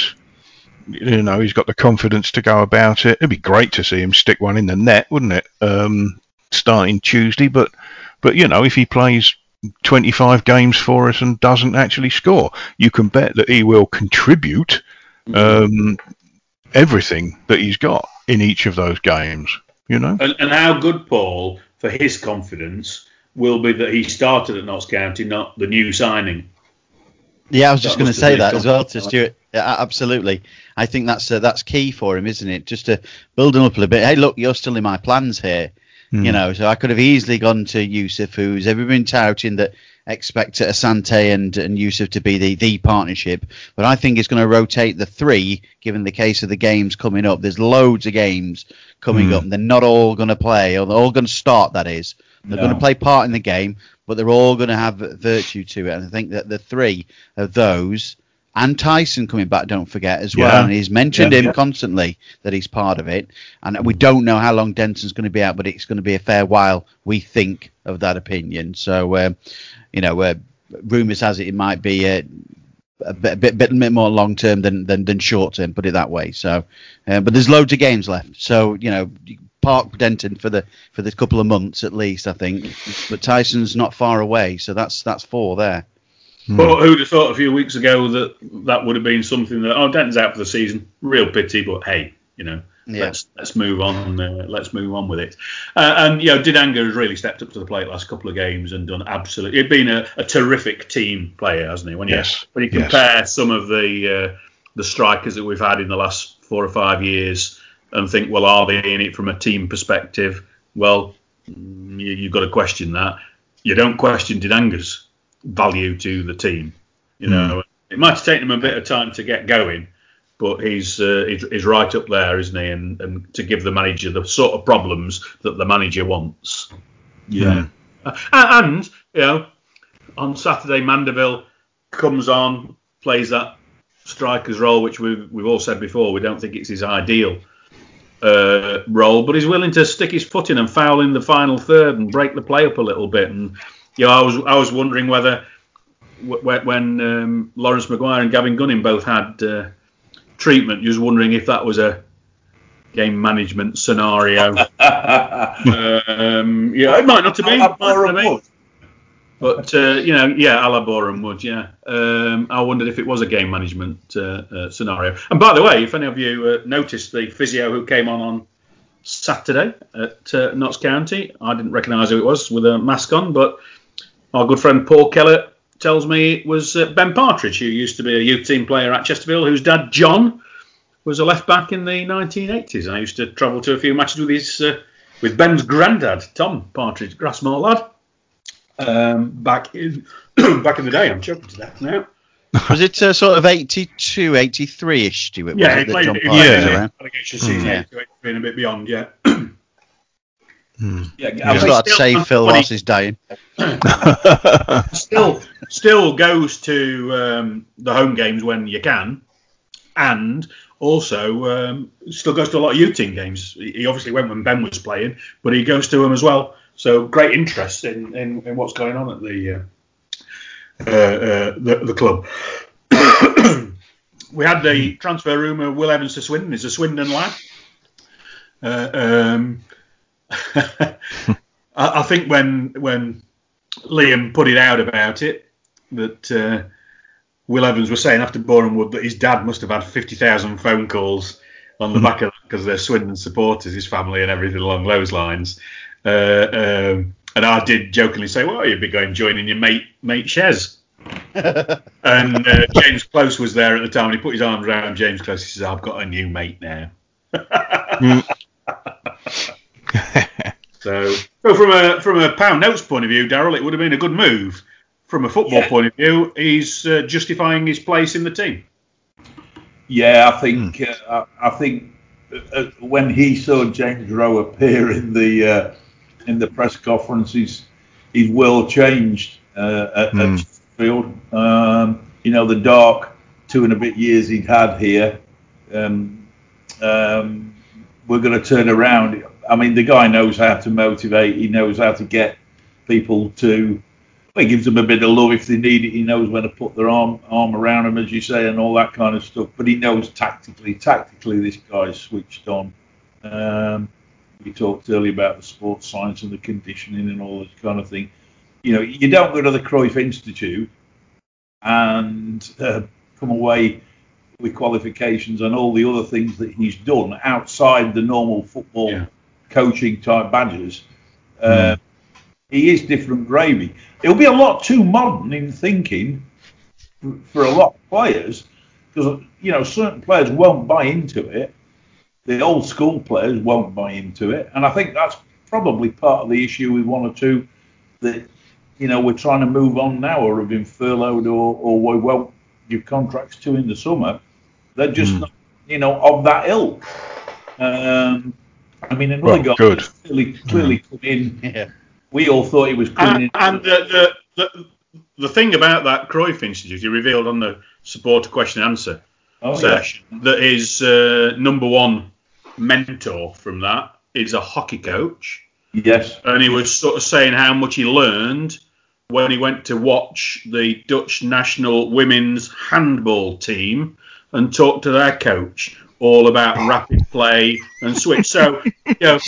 [SPEAKER 3] you know he's got the confidence to go about it. It'd be great to see him stick one in the net, wouldn't it? Um, starting Tuesday, but but you know if he plays 25 games for us and doesn't actually score, you can bet that he will contribute um, everything that he's got in each of those games. You know.
[SPEAKER 2] and, and how good Paul for his confidence will be that he started at Notts County, not the new signing.
[SPEAKER 5] Yeah, I was just going to say that as well to. Stuart. Yeah, absolutely. I think that's uh, that's key for him, isn't it? Just to build him up a little bit. Hey, look, you're still in my plans here. You hmm. know, so I could have easily gone to Yusuf, who's ever been touting that expect Asante and, and Yusuf to be the, the partnership. But I think it's going to rotate the three, given the case of the games coming up. There's loads of games coming hmm. up, and they're not all going to play, or they're all going to start, that is. They're going to play part in the game, but they're all going to have virtue to it. And I think that the three of those, and Tyson coming back, don't forget as well.
[SPEAKER 4] Yeah.
[SPEAKER 5] And he's mentioned
[SPEAKER 4] Yeah.
[SPEAKER 5] him constantly that he's part of it. And we don't know how long Denton's going to be out, but it's going to be a fair while, we think, of that opinion. So, um, you know, uh, rumours has it it might be uh, a bit, a bit, bit, bit more long term than, than, than short term, put it that way. So, uh, but there's loads of games left. So, you know, park Denton for the for the couple of months at least, I think. But Tyson's not far away, so that's that's four there.
[SPEAKER 2] But who'd have thought a few weeks ago that that would have been something that oh Denton's out for the season, real pity, but hey, you know,
[SPEAKER 5] Yeah.
[SPEAKER 2] let's let's move on. Uh, let's move on with it. Uh, and you know, Dinanga has really stepped up to the plate last couple of games and done absolutely. He's been a, a terrific team player, hasn't he? When you
[SPEAKER 3] Yes.
[SPEAKER 2] when you
[SPEAKER 3] Yes.
[SPEAKER 2] compare some of the uh, the strikers that we've had in the last four or five years and think, well, are they in it from a team perspective? Well, mm, you, you've got to question that. You don't question Dinanga's value to the team. You know, it might have taken him a bit of time to get going, but he's, uh, he's he's right up there, isn't he? And and to give the manager the sort of problems that the manager wants.
[SPEAKER 4] Yeah.
[SPEAKER 2] Uh, and you know, on Saturday, Mandeville comes on, plays that striker's role, which we've we've all said before. We don't think it's his ideal uh, role, but he's willing to stick his foot in and foul in the final third and break the play up a little bit. And you know, I was I was wondering whether w- when um, Laurence Maguire and Gavin Gunning both had uh, treatment, you was wondering if that was a game management scenario. [laughs] um, yeah, it might not have been. Might not have been. But uh, you know, yeah, Alaborum would, yeah. Um, I wondered if it was a game management uh, uh, scenario. And by the way, if any of you uh, noticed the physio who came on on Saturday at uh, Notts County, I didn't recognise who it was with a mask on, but our good friend Paul Keller tells me it was uh, Ben Partridge, who used to be a youth team player at Chesterfield, whose dad John was a left back in the 1980s. I used to travel to a few matches with his uh, with Ben's granddad, Tom Partridge, Grassmoor lad um, back in [coughs] back in the day. I'm choking to death now.
[SPEAKER 5] Was it uh, sort of 82, 83 ish, Stuart?
[SPEAKER 2] Yeah,
[SPEAKER 5] was
[SPEAKER 2] he
[SPEAKER 5] it, that
[SPEAKER 2] played
[SPEAKER 5] John
[SPEAKER 2] it.
[SPEAKER 5] Parker
[SPEAKER 3] Yeah.
[SPEAKER 5] was?
[SPEAKER 2] Relegation season,
[SPEAKER 5] Yeah.
[SPEAKER 2] 88, and a bit beyond, yeah.
[SPEAKER 3] Hmm.
[SPEAKER 4] Yeah,
[SPEAKER 5] He's
[SPEAKER 4] I
[SPEAKER 5] got to
[SPEAKER 2] Still
[SPEAKER 5] save Phil
[SPEAKER 2] funny.
[SPEAKER 5] whilst he's dying. [laughs]
[SPEAKER 2] still still goes to um, the home games when you can, and also um, still goes to a lot of U team games. He he obviously went when Ben was playing, but he goes to them as well. So great interest in, in, in what's going on at the uh, uh, uh, the, the club. [coughs] we had the transfer rumour Will Evans to Swindon. He's a Swindon lad. Uh, um, [laughs] I, I think when when Liam put it out about it that uh, Will Evans was saying after Boreham Wood that his dad must have had 50,000 phone calls on the back of because they're Swindon supporters, his family, and everything along those lines. Uh, um, and I did jokingly say, "Well, you'd be going joining your mate, mate Shez." [laughs] and uh, James Close was there at the time, and he put his arms around James Close. He says, "I've got a new mate now." [laughs] So, so from a from a pound notes point of view, Daryl, it would have been a good move. From a football
[SPEAKER 4] Yeah.
[SPEAKER 2] point of view, he's uh, justifying his place in the team.
[SPEAKER 4] Yeah, I think uh, I, I think uh, uh, when he saw James Rowe appear in the uh, in the press conference, his his world changed uh, at,
[SPEAKER 3] Hmm.
[SPEAKER 4] at Sheffield. Um, you know, the dark two and a bit years he'd had here. Um, um, we're going to turn around. I mean, the guy knows how to motivate. He knows how to get people to. Well, he gives them a bit of love if they need it. He knows when to put their arm arm around them, as you say, and all that kind of stuff. But he knows tactically. Tactically, this guy's switched on. Um, we talked earlier about the sports science and the conditioning and all this kind of thing. You know, you don't go to the Cruyff Institute and uh, come away with qualifications and all the other things that he's done outside the normal football
[SPEAKER 2] Yeah.
[SPEAKER 4] Coaching type badges. Uh, He is different gravy. It'll be a lot too modern in thinking for, for a lot of players because you know certain players won't buy into it. The old school players won't buy into it, and I think that's probably part of the issue with one or two that you know we're trying to move on now or have been furloughed or, or we won't give contracts to in the summer. They're just not, you know of that ilk. Um, I mean, another
[SPEAKER 3] Well,
[SPEAKER 4] guy
[SPEAKER 3] good.
[SPEAKER 4] that's clearly clearly come in.
[SPEAKER 5] Yeah.
[SPEAKER 4] We all thought he was coming
[SPEAKER 2] And,
[SPEAKER 4] in.
[SPEAKER 2] and the, the, the the thing about that Cruyff Institute, he revealed on the supporter question and answer
[SPEAKER 4] oh, yeah.
[SPEAKER 2] session that his uh, number one mentor from that is a hockey coach.
[SPEAKER 4] Yes.
[SPEAKER 2] and he was sort of saying how much he learned when he went to watch the Dutch national women's handball team and talk to their coach all about rapid play and switch. So, [laughs] you know,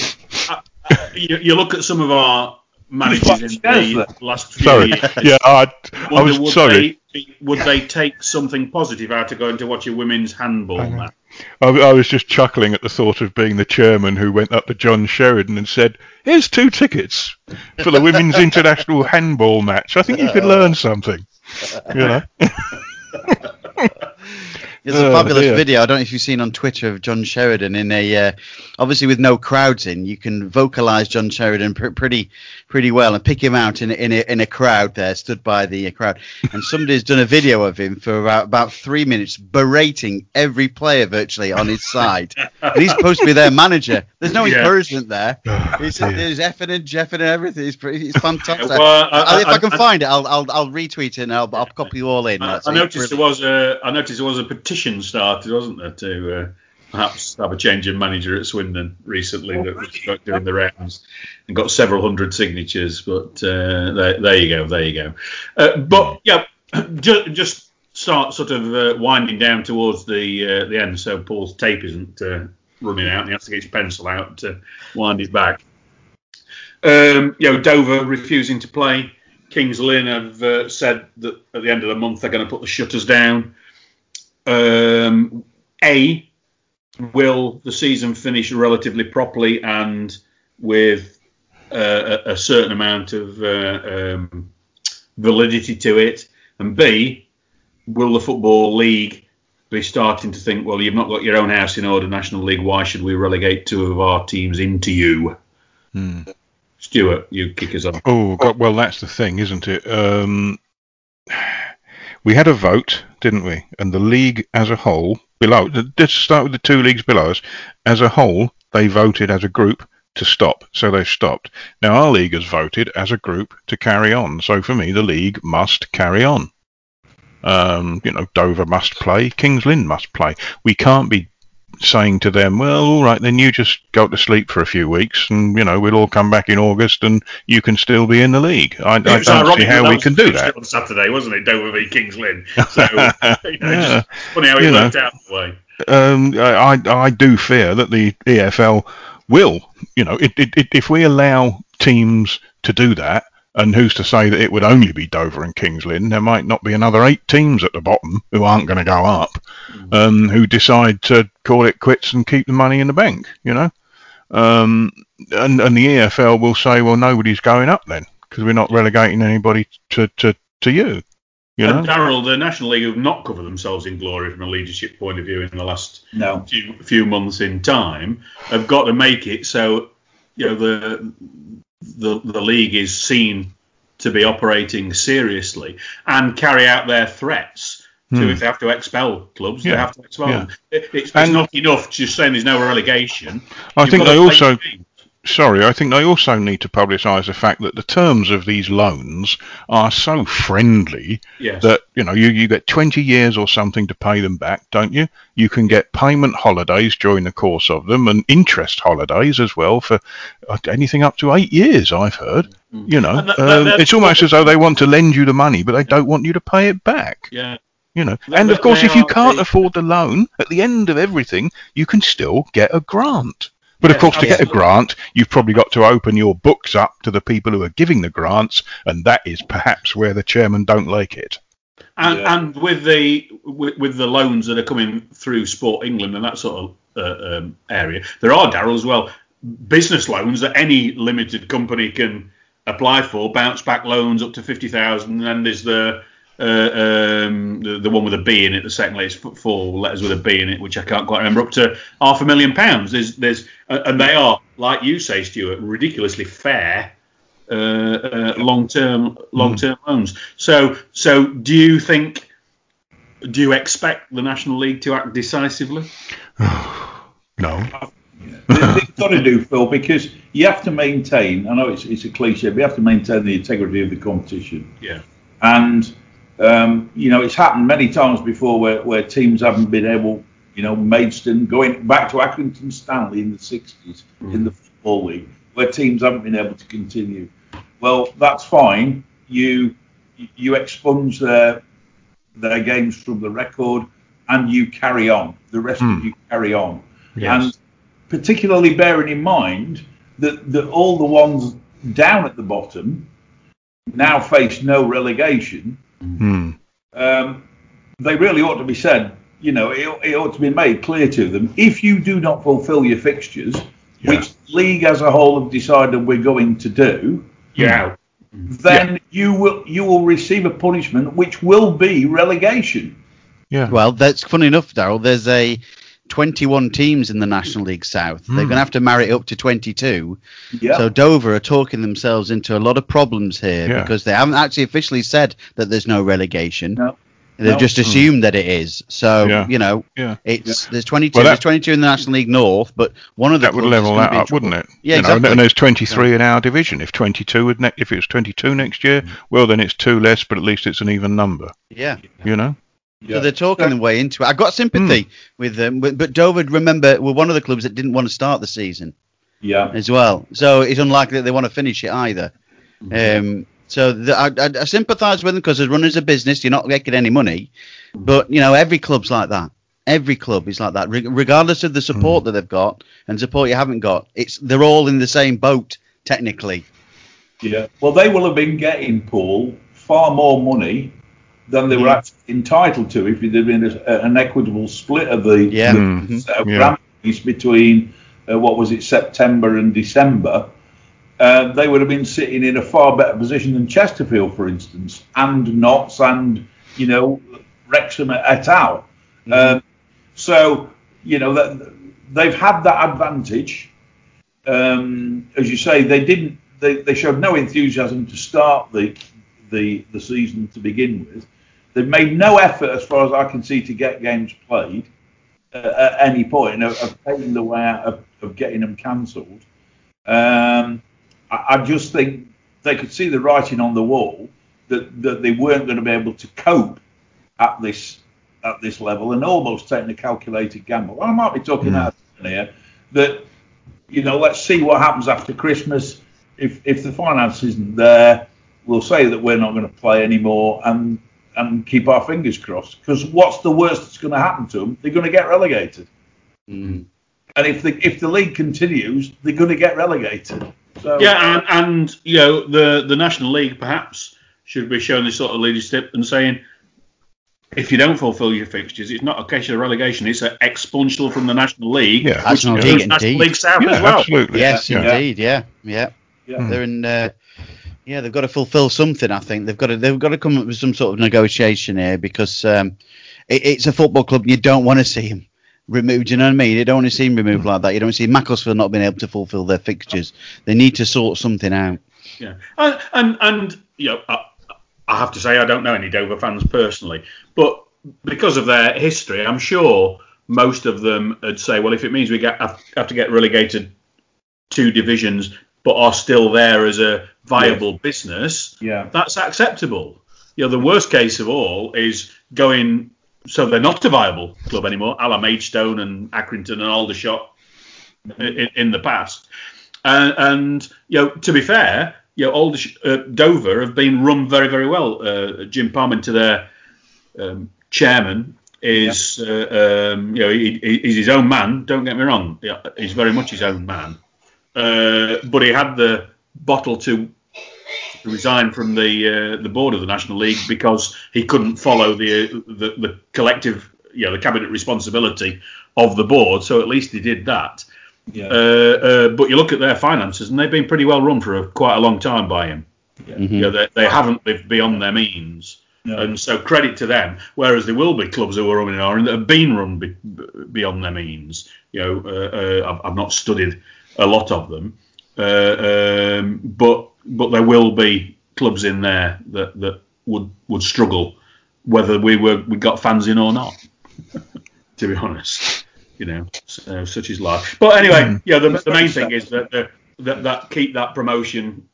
[SPEAKER 2] uh, uh, you, you look at some of our managers in the last few
[SPEAKER 3] Sorry.
[SPEAKER 2] years. [laughs]
[SPEAKER 3] Yeah, I, I was
[SPEAKER 2] would
[SPEAKER 3] sorry.
[SPEAKER 2] They, would they take something positive out of going to watch a women's handball match?
[SPEAKER 3] I, I was just chuckling at the thought of being the chairman who went up to John Sheridan and said, "Here's two tickets for the women's [laughs] international handball match. I think you could learn something." You know.
[SPEAKER 5] There's a
[SPEAKER 3] Oh,
[SPEAKER 5] fabulous video. I don't know if you've seen on Twitter of John Sheridan in a uh, obviously with no crowds in. You can vocalize John Sheridan pr- pretty pretty well and pick him out in a, in a, in a crowd there, stood by the uh, crowd. And somebody's done a video of him for about, about three minutes berating every player virtually on his side. and he's supposed to be their manager. There's no
[SPEAKER 2] Yeah.
[SPEAKER 5] encouragement there. [sighs]
[SPEAKER 3] Oh,
[SPEAKER 5] He's,
[SPEAKER 3] dear.
[SPEAKER 5] there's effing and jeffing and everything. It's, pretty, it's fantastic.
[SPEAKER 2] Well, I-
[SPEAKER 5] I'll- if I,
[SPEAKER 2] I-
[SPEAKER 5] can
[SPEAKER 2] I-
[SPEAKER 5] find it, I'll, I'll I'll retweet it and I'll, I'll copy you all in.
[SPEAKER 2] I,
[SPEAKER 5] That's
[SPEAKER 2] I noticed there was a I noticed there was a petition started, wasn't there, to uh, perhaps have a change in manager at Swindon recently that was doing the rounds and got several hundred signatures. But uh, there, there you go, there you go. Uh, but yeah, just, just start sort of uh, winding down towards the uh, the end, so Paul's tape isn't uh, running out, and he has to get his pencil out to wind his back. Um, you know, Dover refusing to play. Kings Lynn have uh, said that at the end of the month they're going to put the shutters down. Um, a, will the season finish relatively properly and with uh, a, a certain amount of uh, um, validity to it? And B, will the Football League be starting to think, well, you've not got your own house in order, National League, why should we relegate two of our teams into you?
[SPEAKER 3] Hmm.
[SPEAKER 2] Stuart, you kick us off.
[SPEAKER 3] Oh, God, well, that's the thing, isn't it? Um, [sighs] we had a vote, didn't we? And the league as a whole, below, let's start with the two leagues below us, as a whole, they voted as a group to stop, so they've stopped. Now our league has voted as a group to carry on, so for me the league must carry on. Um, you know, Dover must play, Kings Lynn must play. We can't be saying to them, well, all right, then you just go to sleep for a few weeks, and you know we'll all come back in August, and you can still be in the league. I, I don't see how we can do that
[SPEAKER 2] on Saturday, wasn't it? Dover v Kings Lynn. [laughs] So you know, yeah. funny how it
[SPEAKER 3] You know.
[SPEAKER 2] worked out that way.
[SPEAKER 3] um, I, I do fear that the EFL will, you know, it, it, it, if we allow teams to do that, and who's to say that it would only be Dover and Kings Lynn? There might not be another eight teams at the bottom who aren't going to go up, um, who decide to call it quits and keep the money in the bank, you know. Um, and, and the EFL will say, well, nobody's going up then because we're not relegating anybody to, to, to you, you know.
[SPEAKER 2] And Daryl, the National League have not covered themselves in glory from a leadership point of view in the last
[SPEAKER 4] No.
[SPEAKER 2] few, few months in time. Have got to make it so you know the the the league is seen to be operating seriously and carry out their threats. So
[SPEAKER 3] Hmm.
[SPEAKER 2] if they have to expel clubs, they have to expel
[SPEAKER 3] yeah.
[SPEAKER 2] them. It, it's, it's not enough just saying there's no relegation.
[SPEAKER 3] I
[SPEAKER 2] You've
[SPEAKER 3] think they also. Sorry, I think they also need to publicise the fact that the terms of these loans are so friendly
[SPEAKER 2] Yes.
[SPEAKER 3] that you know you, you get 20 years or something to pay them back, don't you? You can get payment holidays during the course of them and interest holidays as well for uh, anything up to eight years. I've heard. You know,
[SPEAKER 2] that- that-
[SPEAKER 3] um, it's almost as though they want to lend you the money, but they don't want you to pay it back.
[SPEAKER 2] yeah.
[SPEAKER 3] You know, and of course, if you can't
[SPEAKER 2] the-
[SPEAKER 3] afford the loan, at the end of everything, you can still get a grant. But of course, to get a grant, you've probably got to open your books up to the people who are giving the grants, and that is perhaps where the chairman don't like it.
[SPEAKER 2] And,
[SPEAKER 4] Yeah.
[SPEAKER 2] and with the with, with the loans that are coming through Sport England and that sort of uh, um, area, there are Daryl as well business loans that any limited company can apply for, bounce back loans up to fifty thousand. And then there's the uh, um, the, the one with a B in it, the second latest f- four letters with a B in it, which I can't quite remember, up to half a million pounds. There's there's uh, and they are like you say, Stuart, ridiculously fair uh, uh, long-term long-term loans. So so do you think do you expect the National League to act decisively? [sighs]
[SPEAKER 3] No.
[SPEAKER 4] They- They've got to do, Phil, because you have to maintain. I know it's, it's a cliche, but you have to maintain the integrity of the competition.
[SPEAKER 2] Yeah.
[SPEAKER 4] And um, you know, it's happened many times before where, where teams haven't been able. You know, Maidstone going back to Accrington Stanley in the 60s in the football league, where teams haven't been able to continue. Well, that's fine. You you expunge their their games from the record, and you carry on. The rest of you carry on. And particularly bearing in mind that, that all the ones down at the bottom now face no relegation,
[SPEAKER 3] Hmm.
[SPEAKER 4] um, they really ought to be said, you know, it, it ought to be made clear to them if you do not fulfil your fixtures, which the league as a whole have decided we're going to do,
[SPEAKER 2] Yeah.
[SPEAKER 4] then you will you will receive a punishment which will be relegation.
[SPEAKER 3] Yeah.
[SPEAKER 5] Well, that's funny enough, Daryl. There's a 21 teams in the National League South. They're hmm. going to have to marry it up to 22.
[SPEAKER 4] Yeah.
[SPEAKER 5] So Dover are talking themselves into a lot of problems here
[SPEAKER 3] Yeah.
[SPEAKER 5] because they haven't actually officially said that there's no relegation.
[SPEAKER 4] No.
[SPEAKER 5] They've
[SPEAKER 4] No.
[SPEAKER 5] just hmm. assumed that it is. So
[SPEAKER 3] Yeah.
[SPEAKER 5] you know,
[SPEAKER 3] Yeah.
[SPEAKER 5] it's there's 22.
[SPEAKER 3] Well, that-
[SPEAKER 5] there's 22 in the National League North, but one of the
[SPEAKER 3] That would level that up, wouldn't it?
[SPEAKER 5] Yeah,
[SPEAKER 3] You know,
[SPEAKER 5] exactly.
[SPEAKER 3] and there's 23 in our division. If 22 would ne- if it was 22 next year, hmm. well then it's two less, but at least it's an even number.
[SPEAKER 5] Yeah.
[SPEAKER 3] You know.
[SPEAKER 5] So they're talking their way into it. I got sympathy
[SPEAKER 3] Hmm.
[SPEAKER 5] with them, but, but Dover, remember, were one of the clubs that didn't want to start the season
[SPEAKER 4] Yeah.
[SPEAKER 5] as well. So it's unlikely that they want to finish it either. Um, so the, I, I, I sympathise with them because as runners a business, you're not making any money. But you know, every club's like that. Every club is like that, Re- regardless of the support that they've got and support you haven't got. It's they're all in the same boat technically.
[SPEAKER 4] Yeah. Well, they will have been getting Paul far more money than they were actually entitled to if there'd been a, an equitable split of the,
[SPEAKER 5] Yeah.
[SPEAKER 4] the
[SPEAKER 5] Mhm.
[SPEAKER 4] set of
[SPEAKER 3] Yeah.
[SPEAKER 4] between uh, what was it September and December. Uh, they would have been sitting in a far better position than Chesterfield, for instance, and Notts and you know Wrexham et al. Um, so you know that they've had that advantage. Um, as you say, they didn't. They, they showed no enthusiasm to start the the the season to begin with. They've made no effort, as far as I can see, to get games played uh, at any point of, of paving the way out of, of getting them cancelled. Um, I, I just think they could see the writing on the wall that, that they weren't going to be able to cope at this at this level and almost taking a calculated gamble. I might be talking out here that you know let's see what happens after Christmas. If if the finance isn't there, we'll say that we're not going to play anymore and and keep our fingers crossed. Because what's the worst that's going to happen to them? They're going to get relegated.
[SPEAKER 5] Mm.
[SPEAKER 4] And if the if the league continues, they're going to get relegated. So
[SPEAKER 2] Yeah, and, and you know the the National League perhaps should be showing this sort of leadership and saying, if you don't fulfil your fixtures, it's not a case of relegation; it's an expulsion from the National League,
[SPEAKER 3] Yeah.
[SPEAKER 2] which
[SPEAKER 5] National
[SPEAKER 2] includes
[SPEAKER 5] League,
[SPEAKER 2] National. League South
[SPEAKER 3] Yeah,
[SPEAKER 2] as well.
[SPEAKER 3] absolutely.
[SPEAKER 5] Yes,
[SPEAKER 3] yeah.
[SPEAKER 5] indeed. Yeah, yeah.
[SPEAKER 4] yeah.
[SPEAKER 5] They're in. Uh, yeah, they've got to fulfil something. I think they've got to. They've got to come up with some sort of negotiation here because um, it, it's a football club. and You don't want to see them removed. You know what I mean? You don't want to see them removed like that. You don't want to see Macclesfield not being able to fulfil their fixtures. They need to sort something out.
[SPEAKER 2] Yeah, and and, and you know, I, I have to say I don't know any Dover fans personally, but because of their history, I'm sure most of them would say, well, if it means we get, have to get relegated two divisions, but are still there as a viable business,
[SPEAKER 4] Yeah.
[SPEAKER 2] that's acceptable. You know, the worst case of all is going so they're not a viable club anymore, a la Maidstone and Accrington and Aldershot in, in the past. And, and you know, to be fair, you know, Aldersh- uh, Dover have been run very, very well. Uh, Jim Parmenter, their um, chairman, is uh, um, you know he, he- he's his own man. Don't get me wrong, he's very much his own man. Uh, but he had the bottle to resign from the uh, the board of the National League because he couldn't follow the, the the collective, you know, the cabinet responsibility of the board. So at least he did that.
[SPEAKER 4] Yeah.
[SPEAKER 2] Uh, uh, but you look at their finances, and they've been pretty well run for a, quite a long time by him.
[SPEAKER 5] Mhm.
[SPEAKER 2] You know, they, they haven't lived beyond their means.
[SPEAKER 4] No.
[SPEAKER 2] And so credit to them. Whereas there will be clubs who are running on that have been run be, beyond their means. You know, uh, uh, I've, I've not studied a lot of them, uh, um, but but there will be clubs in there that, that would would struggle, whether we were we got fans in or not. [laughs] to be honest, you know, so, such is life. But anyway, yeah, the, the main thing is that, the, that that keep that promotion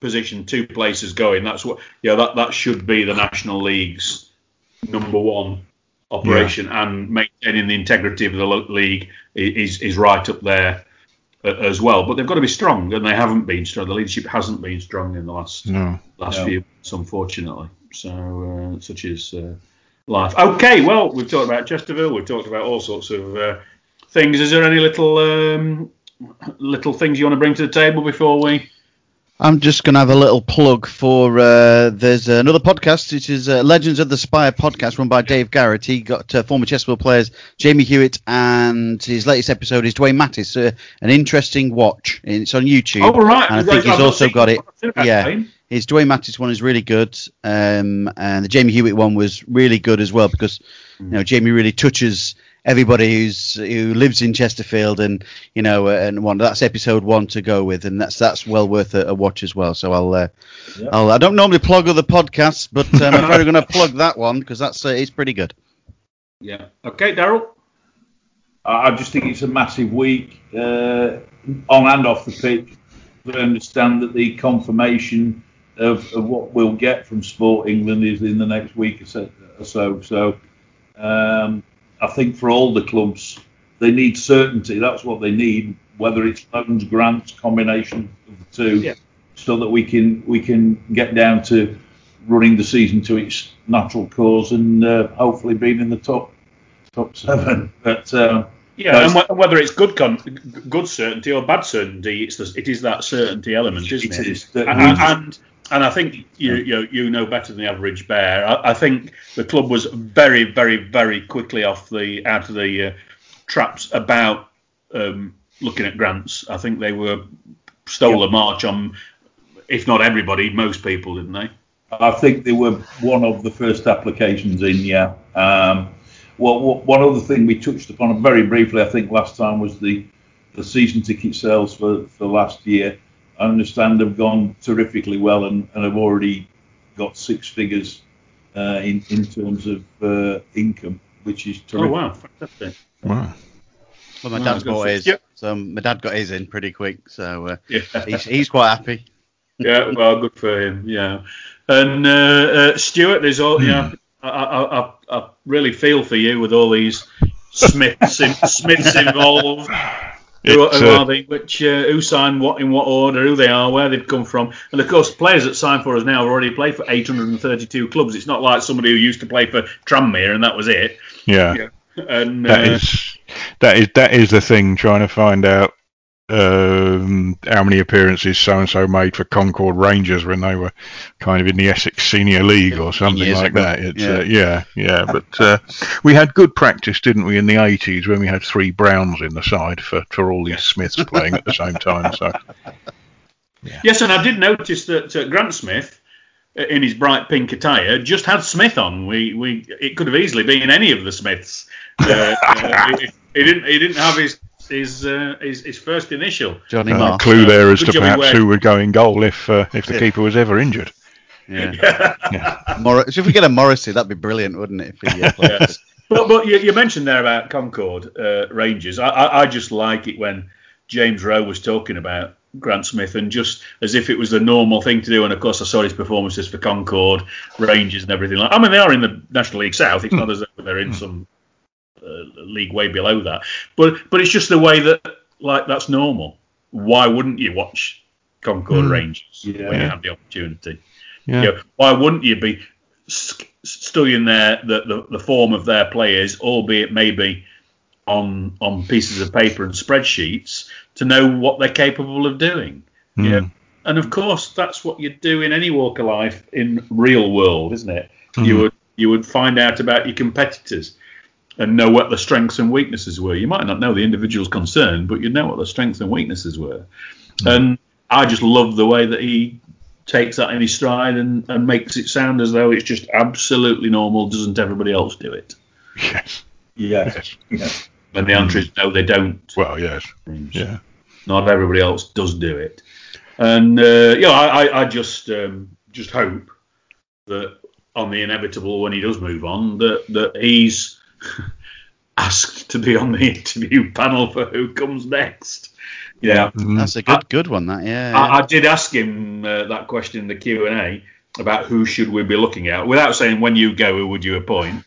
[SPEAKER 2] position two places going. That's what yeah that that should be the National League's number one operation, and maintaining the integrity of the league is is right up there uh, as well. But they've got to be strong, and they haven't been strong. The leadership hasn't been strong in the last
[SPEAKER 3] No.
[SPEAKER 2] last
[SPEAKER 4] No.
[SPEAKER 2] few months, unfortunately. So uh, such is uh, life. Okay, well we've talked about Chesterfield, we've talked about all sorts of uh, things. Is there any little um, little things you want to bring to the table before we?
[SPEAKER 5] I'm just going to have a little plug for uh, there's another podcast, which is uh, Legends of the Spire podcast, run by Dave Garrett. He got uh, former Chesterfield players Jamie Hewitt, and his latest episode is Dwayne Mattis. Uh, an interesting watch. It's on YouTube.
[SPEAKER 2] Oh right,
[SPEAKER 5] and I think he's also got it.
[SPEAKER 2] I've not seen about
[SPEAKER 5] Yeah, his Dwayne Mattis one is really good, um, and the Jamie Hewitt one was really good as well because you know Jamie really touches everybody who's who lives in Chesterfield, and you know, and one that's episode one to go with, and that's that's well worth a, a watch as well. So I'll, uh,
[SPEAKER 4] Yeah.
[SPEAKER 5] I'll I don't normally plug other podcasts, but um, I'm probably going [laughs] to plug that one because that's uh, it's pretty good.
[SPEAKER 2] Yeah. Okay, Daryl.
[SPEAKER 4] I I just think it's a massive week uh, on and off the pitch. I understand that the confirmation of, of what we'll get from Sport England is in the next week or so. Or so. so um, I think for all the clubs, they need certainty. That's what they need, whether it's loans, grants, combination of the two,
[SPEAKER 2] Yeah.
[SPEAKER 4] so that we can we can get down to running the season to its natural course and uh, hopefully being in the top top seven. [laughs] But um,
[SPEAKER 2] Yeah,
[SPEAKER 4] No,
[SPEAKER 2] and whether it's good con- good certainty or bad certainty, it's the, it is that certainty element, isn't
[SPEAKER 4] It
[SPEAKER 2] it?
[SPEAKER 4] is.
[SPEAKER 2] And, and and I think you you you know better than the average bear. I, I think the club was very very very quickly off the out of the uh, traps about um, looking at grants. I think they were stole a march on, if not everybody, most people, didn't they?
[SPEAKER 4] I think they were one of the first applications in. Yeah. Um, well, one other thing we touched upon very briefly, I think last time was the the season ticket sales for, for last year. I understand have gone terrifically well and, and have already got six figures uh, in in terms of uh, income, which is terrific.
[SPEAKER 2] Oh wow, fantastic.
[SPEAKER 3] Wow.
[SPEAKER 5] Well, my
[SPEAKER 2] Oh,
[SPEAKER 5] dad's
[SPEAKER 2] good
[SPEAKER 5] bought
[SPEAKER 2] for-
[SPEAKER 5] his,
[SPEAKER 2] Yep.
[SPEAKER 5] so my dad got his in pretty quick, so uh,
[SPEAKER 2] Yeah.
[SPEAKER 5] he's he's quite happy. [laughs]
[SPEAKER 2] yeah, well, good for him. Yeah, and uh, uh, Stuart, there's all. Yeah, I, I, I, I really feel for you with all these Smiths, Smiths involved. [laughs] Who, who
[SPEAKER 3] uh,
[SPEAKER 2] are they? Which uh, who signed what in what order? Who they are? Where they've come from? And of course, players that sign for us now have already played for 832 clubs. It's not like somebody who used to play for Tranmere and that was it.
[SPEAKER 3] Yeah.
[SPEAKER 2] Yeah. And
[SPEAKER 3] That
[SPEAKER 2] uh,
[SPEAKER 3] is that is that is the thing. Trying to find out um, how many appearances so and so made for Concord Rangers when they were kind of in the Essex Senior League or something
[SPEAKER 5] years
[SPEAKER 3] like
[SPEAKER 5] ago.
[SPEAKER 3] that. It's,
[SPEAKER 5] Yeah.
[SPEAKER 3] Uh, yeah, yeah. [laughs] But uh, we had good practice, didn't we, in the eighties when we had three Browns in the side for, for all these Smiths playing at the same time. So [laughs]
[SPEAKER 2] Yes, and I did notice that uh, Grant Smith, uh, in his bright pink attire, just had Smith on. We, we, it could have easily been any of the Smiths. Uh, uh, he, he didn't, he didn't have his his uh, his, his first initial.
[SPEAKER 5] Johnny
[SPEAKER 3] uh,
[SPEAKER 5] Marr.
[SPEAKER 3] clue there as
[SPEAKER 2] Good
[SPEAKER 3] to perhaps who would go in goal if uh, if the
[SPEAKER 5] Yeah.
[SPEAKER 3] keeper was ever injured.
[SPEAKER 5] Yeah. Mor- if we get a Morrissey, that'd be brilliant, wouldn't it? If he, uh, played
[SPEAKER 2] Yes. But, but you, you mentioned there about Concord uh, Rangers. I, I, I just like it when James Rowe was talking about Grant Smith and just as if it was the normal thing to do. And of course, I saw his performances for Concord Rangers and everything. Like I mean, they are in the National League South. It's not as though they're in some uh, Uh, league way below that. But but it's just the way that like that's normal. Why wouldn't you watch Concord hmm. Rangers when you have the opportunity?
[SPEAKER 3] Yeah.
[SPEAKER 2] You know, why wouldn't you be studying their the, the, the form of their players, albeit maybe on on pieces of paper and spreadsheets, to know what they're capable of doing?
[SPEAKER 3] Mm.
[SPEAKER 2] Yeah, and of course that's what you do in any walk of life in real world, isn't it? You hmm. would you would find out about your competitors and know what the strengths and weaknesses were. You might not know the individuals concerned, but you'd know what the strengths and weaknesses were. And I just love the way that he takes that in his stride and, and makes it sound as though it's just absolutely normal. Doesn't everybody else do it?
[SPEAKER 3] Yes.
[SPEAKER 4] Yes. yes.
[SPEAKER 2] And the answer is no, they don't.
[SPEAKER 3] Well, yes. Yeah.
[SPEAKER 2] Not everybody else does do it. And uh, yeah, I, I, I just um, just hope that on the inevitable when he does move on, that that he's [laughs] asked to be on the interview panel for who comes next. Yeah,
[SPEAKER 3] Mm.
[SPEAKER 5] That's a good good one. That yeah.
[SPEAKER 2] I, I did ask him uh, that question in the Q and A about who should we be looking at, without saying when you go, who would you appoint.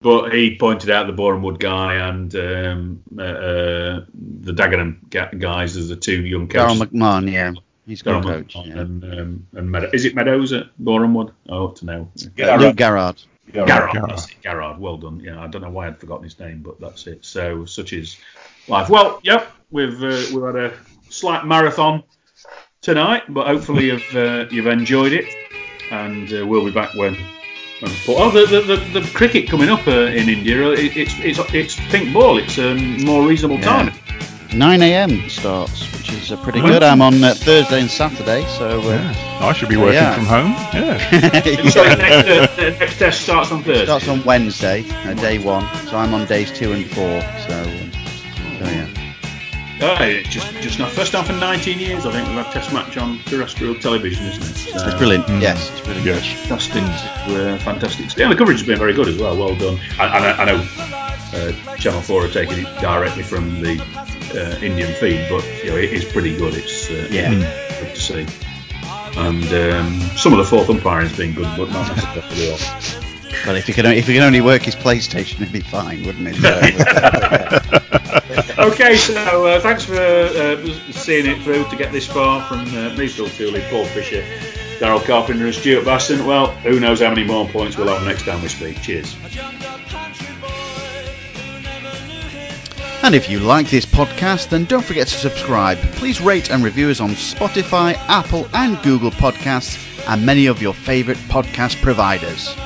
[SPEAKER 2] But he pointed out the Boreham Wood guy and um, uh, uh, the Dagenham guys as the two young
[SPEAKER 5] Darryl
[SPEAKER 2] coaches.
[SPEAKER 5] McMahon, yeah, he's got a
[SPEAKER 2] Darryl
[SPEAKER 5] coach. Yeah.
[SPEAKER 2] And, um, and Meadow- is it Meadows at Boreham Wood? I ought to know.
[SPEAKER 5] Luke Garrard.
[SPEAKER 2] Garrard,
[SPEAKER 3] Garrard.
[SPEAKER 2] that's it, Garrard. Well done. Yeah, I don't know why I'd forgotten his name, but that's it. So such is life. Well, yep, we've uh, we've had a slight marathon tonight, but hopefully you've uh, you've enjoyed it, and uh, we'll be back when. when oh, the, the, the, the cricket coming up uh, in India. It, it's it's it's pink ball. It's a um, more reasonable
[SPEAKER 5] Yeah.
[SPEAKER 2] time.
[SPEAKER 5] 9 a.m. starts, which is uh, pretty good. I'm on uh, Thursday and Saturday, so uh,
[SPEAKER 3] Yeah. I should be
[SPEAKER 5] So,
[SPEAKER 3] working
[SPEAKER 5] yeah.
[SPEAKER 3] from home. Yeah. [laughs]
[SPEAKER 2] So the next, uh, the next test starts on Thursday.
[SPEAKER 5] starts on Wednesday, uh, day one. So I'm on days two and four. So, uh, so yeah.
[SPEAKER 2] Oh, it's just just not first time for 19 years. I think we've had test match on terrestrial television, isn't it? So-
[SPEAKER 5] It's brilliant. Yes, it's really good.
[SPEAKER 3] yes.
[SPEAKER 2] Fantastic, uh, fantastic. Yeah, the coverage has been very good as well. Well done. I, I, know- I know uh, Channel Four are taking it directly from the uh, Indian feed, but you know it is pretty good. It's uh,
[SPEAKER 5] Yeah.
[SPEAKER 2] good to see. And um, some of the fourth umpiring's been good, but not necessarily all.
[SPEAKER 5] Well, if you can, if you can only work his PlayStation, it'd be fine, wouldn't it? [laughs]
[SPEAKER 2] Okay, so uh, thanks for uh, seeing it through to get this far from uh, me, Phil Tooley, Paul Fisher, Daryl Carpenter, and Stuart Basson. Well, who knows how many more points we'll have next time we speak. Cheers.
[SPEAKER 5] And if you like this podcast, then don't forget to subscribe. Please rate and review us on Spotify, Apple, and Google Podcasts, and many of your favourite podcast providers.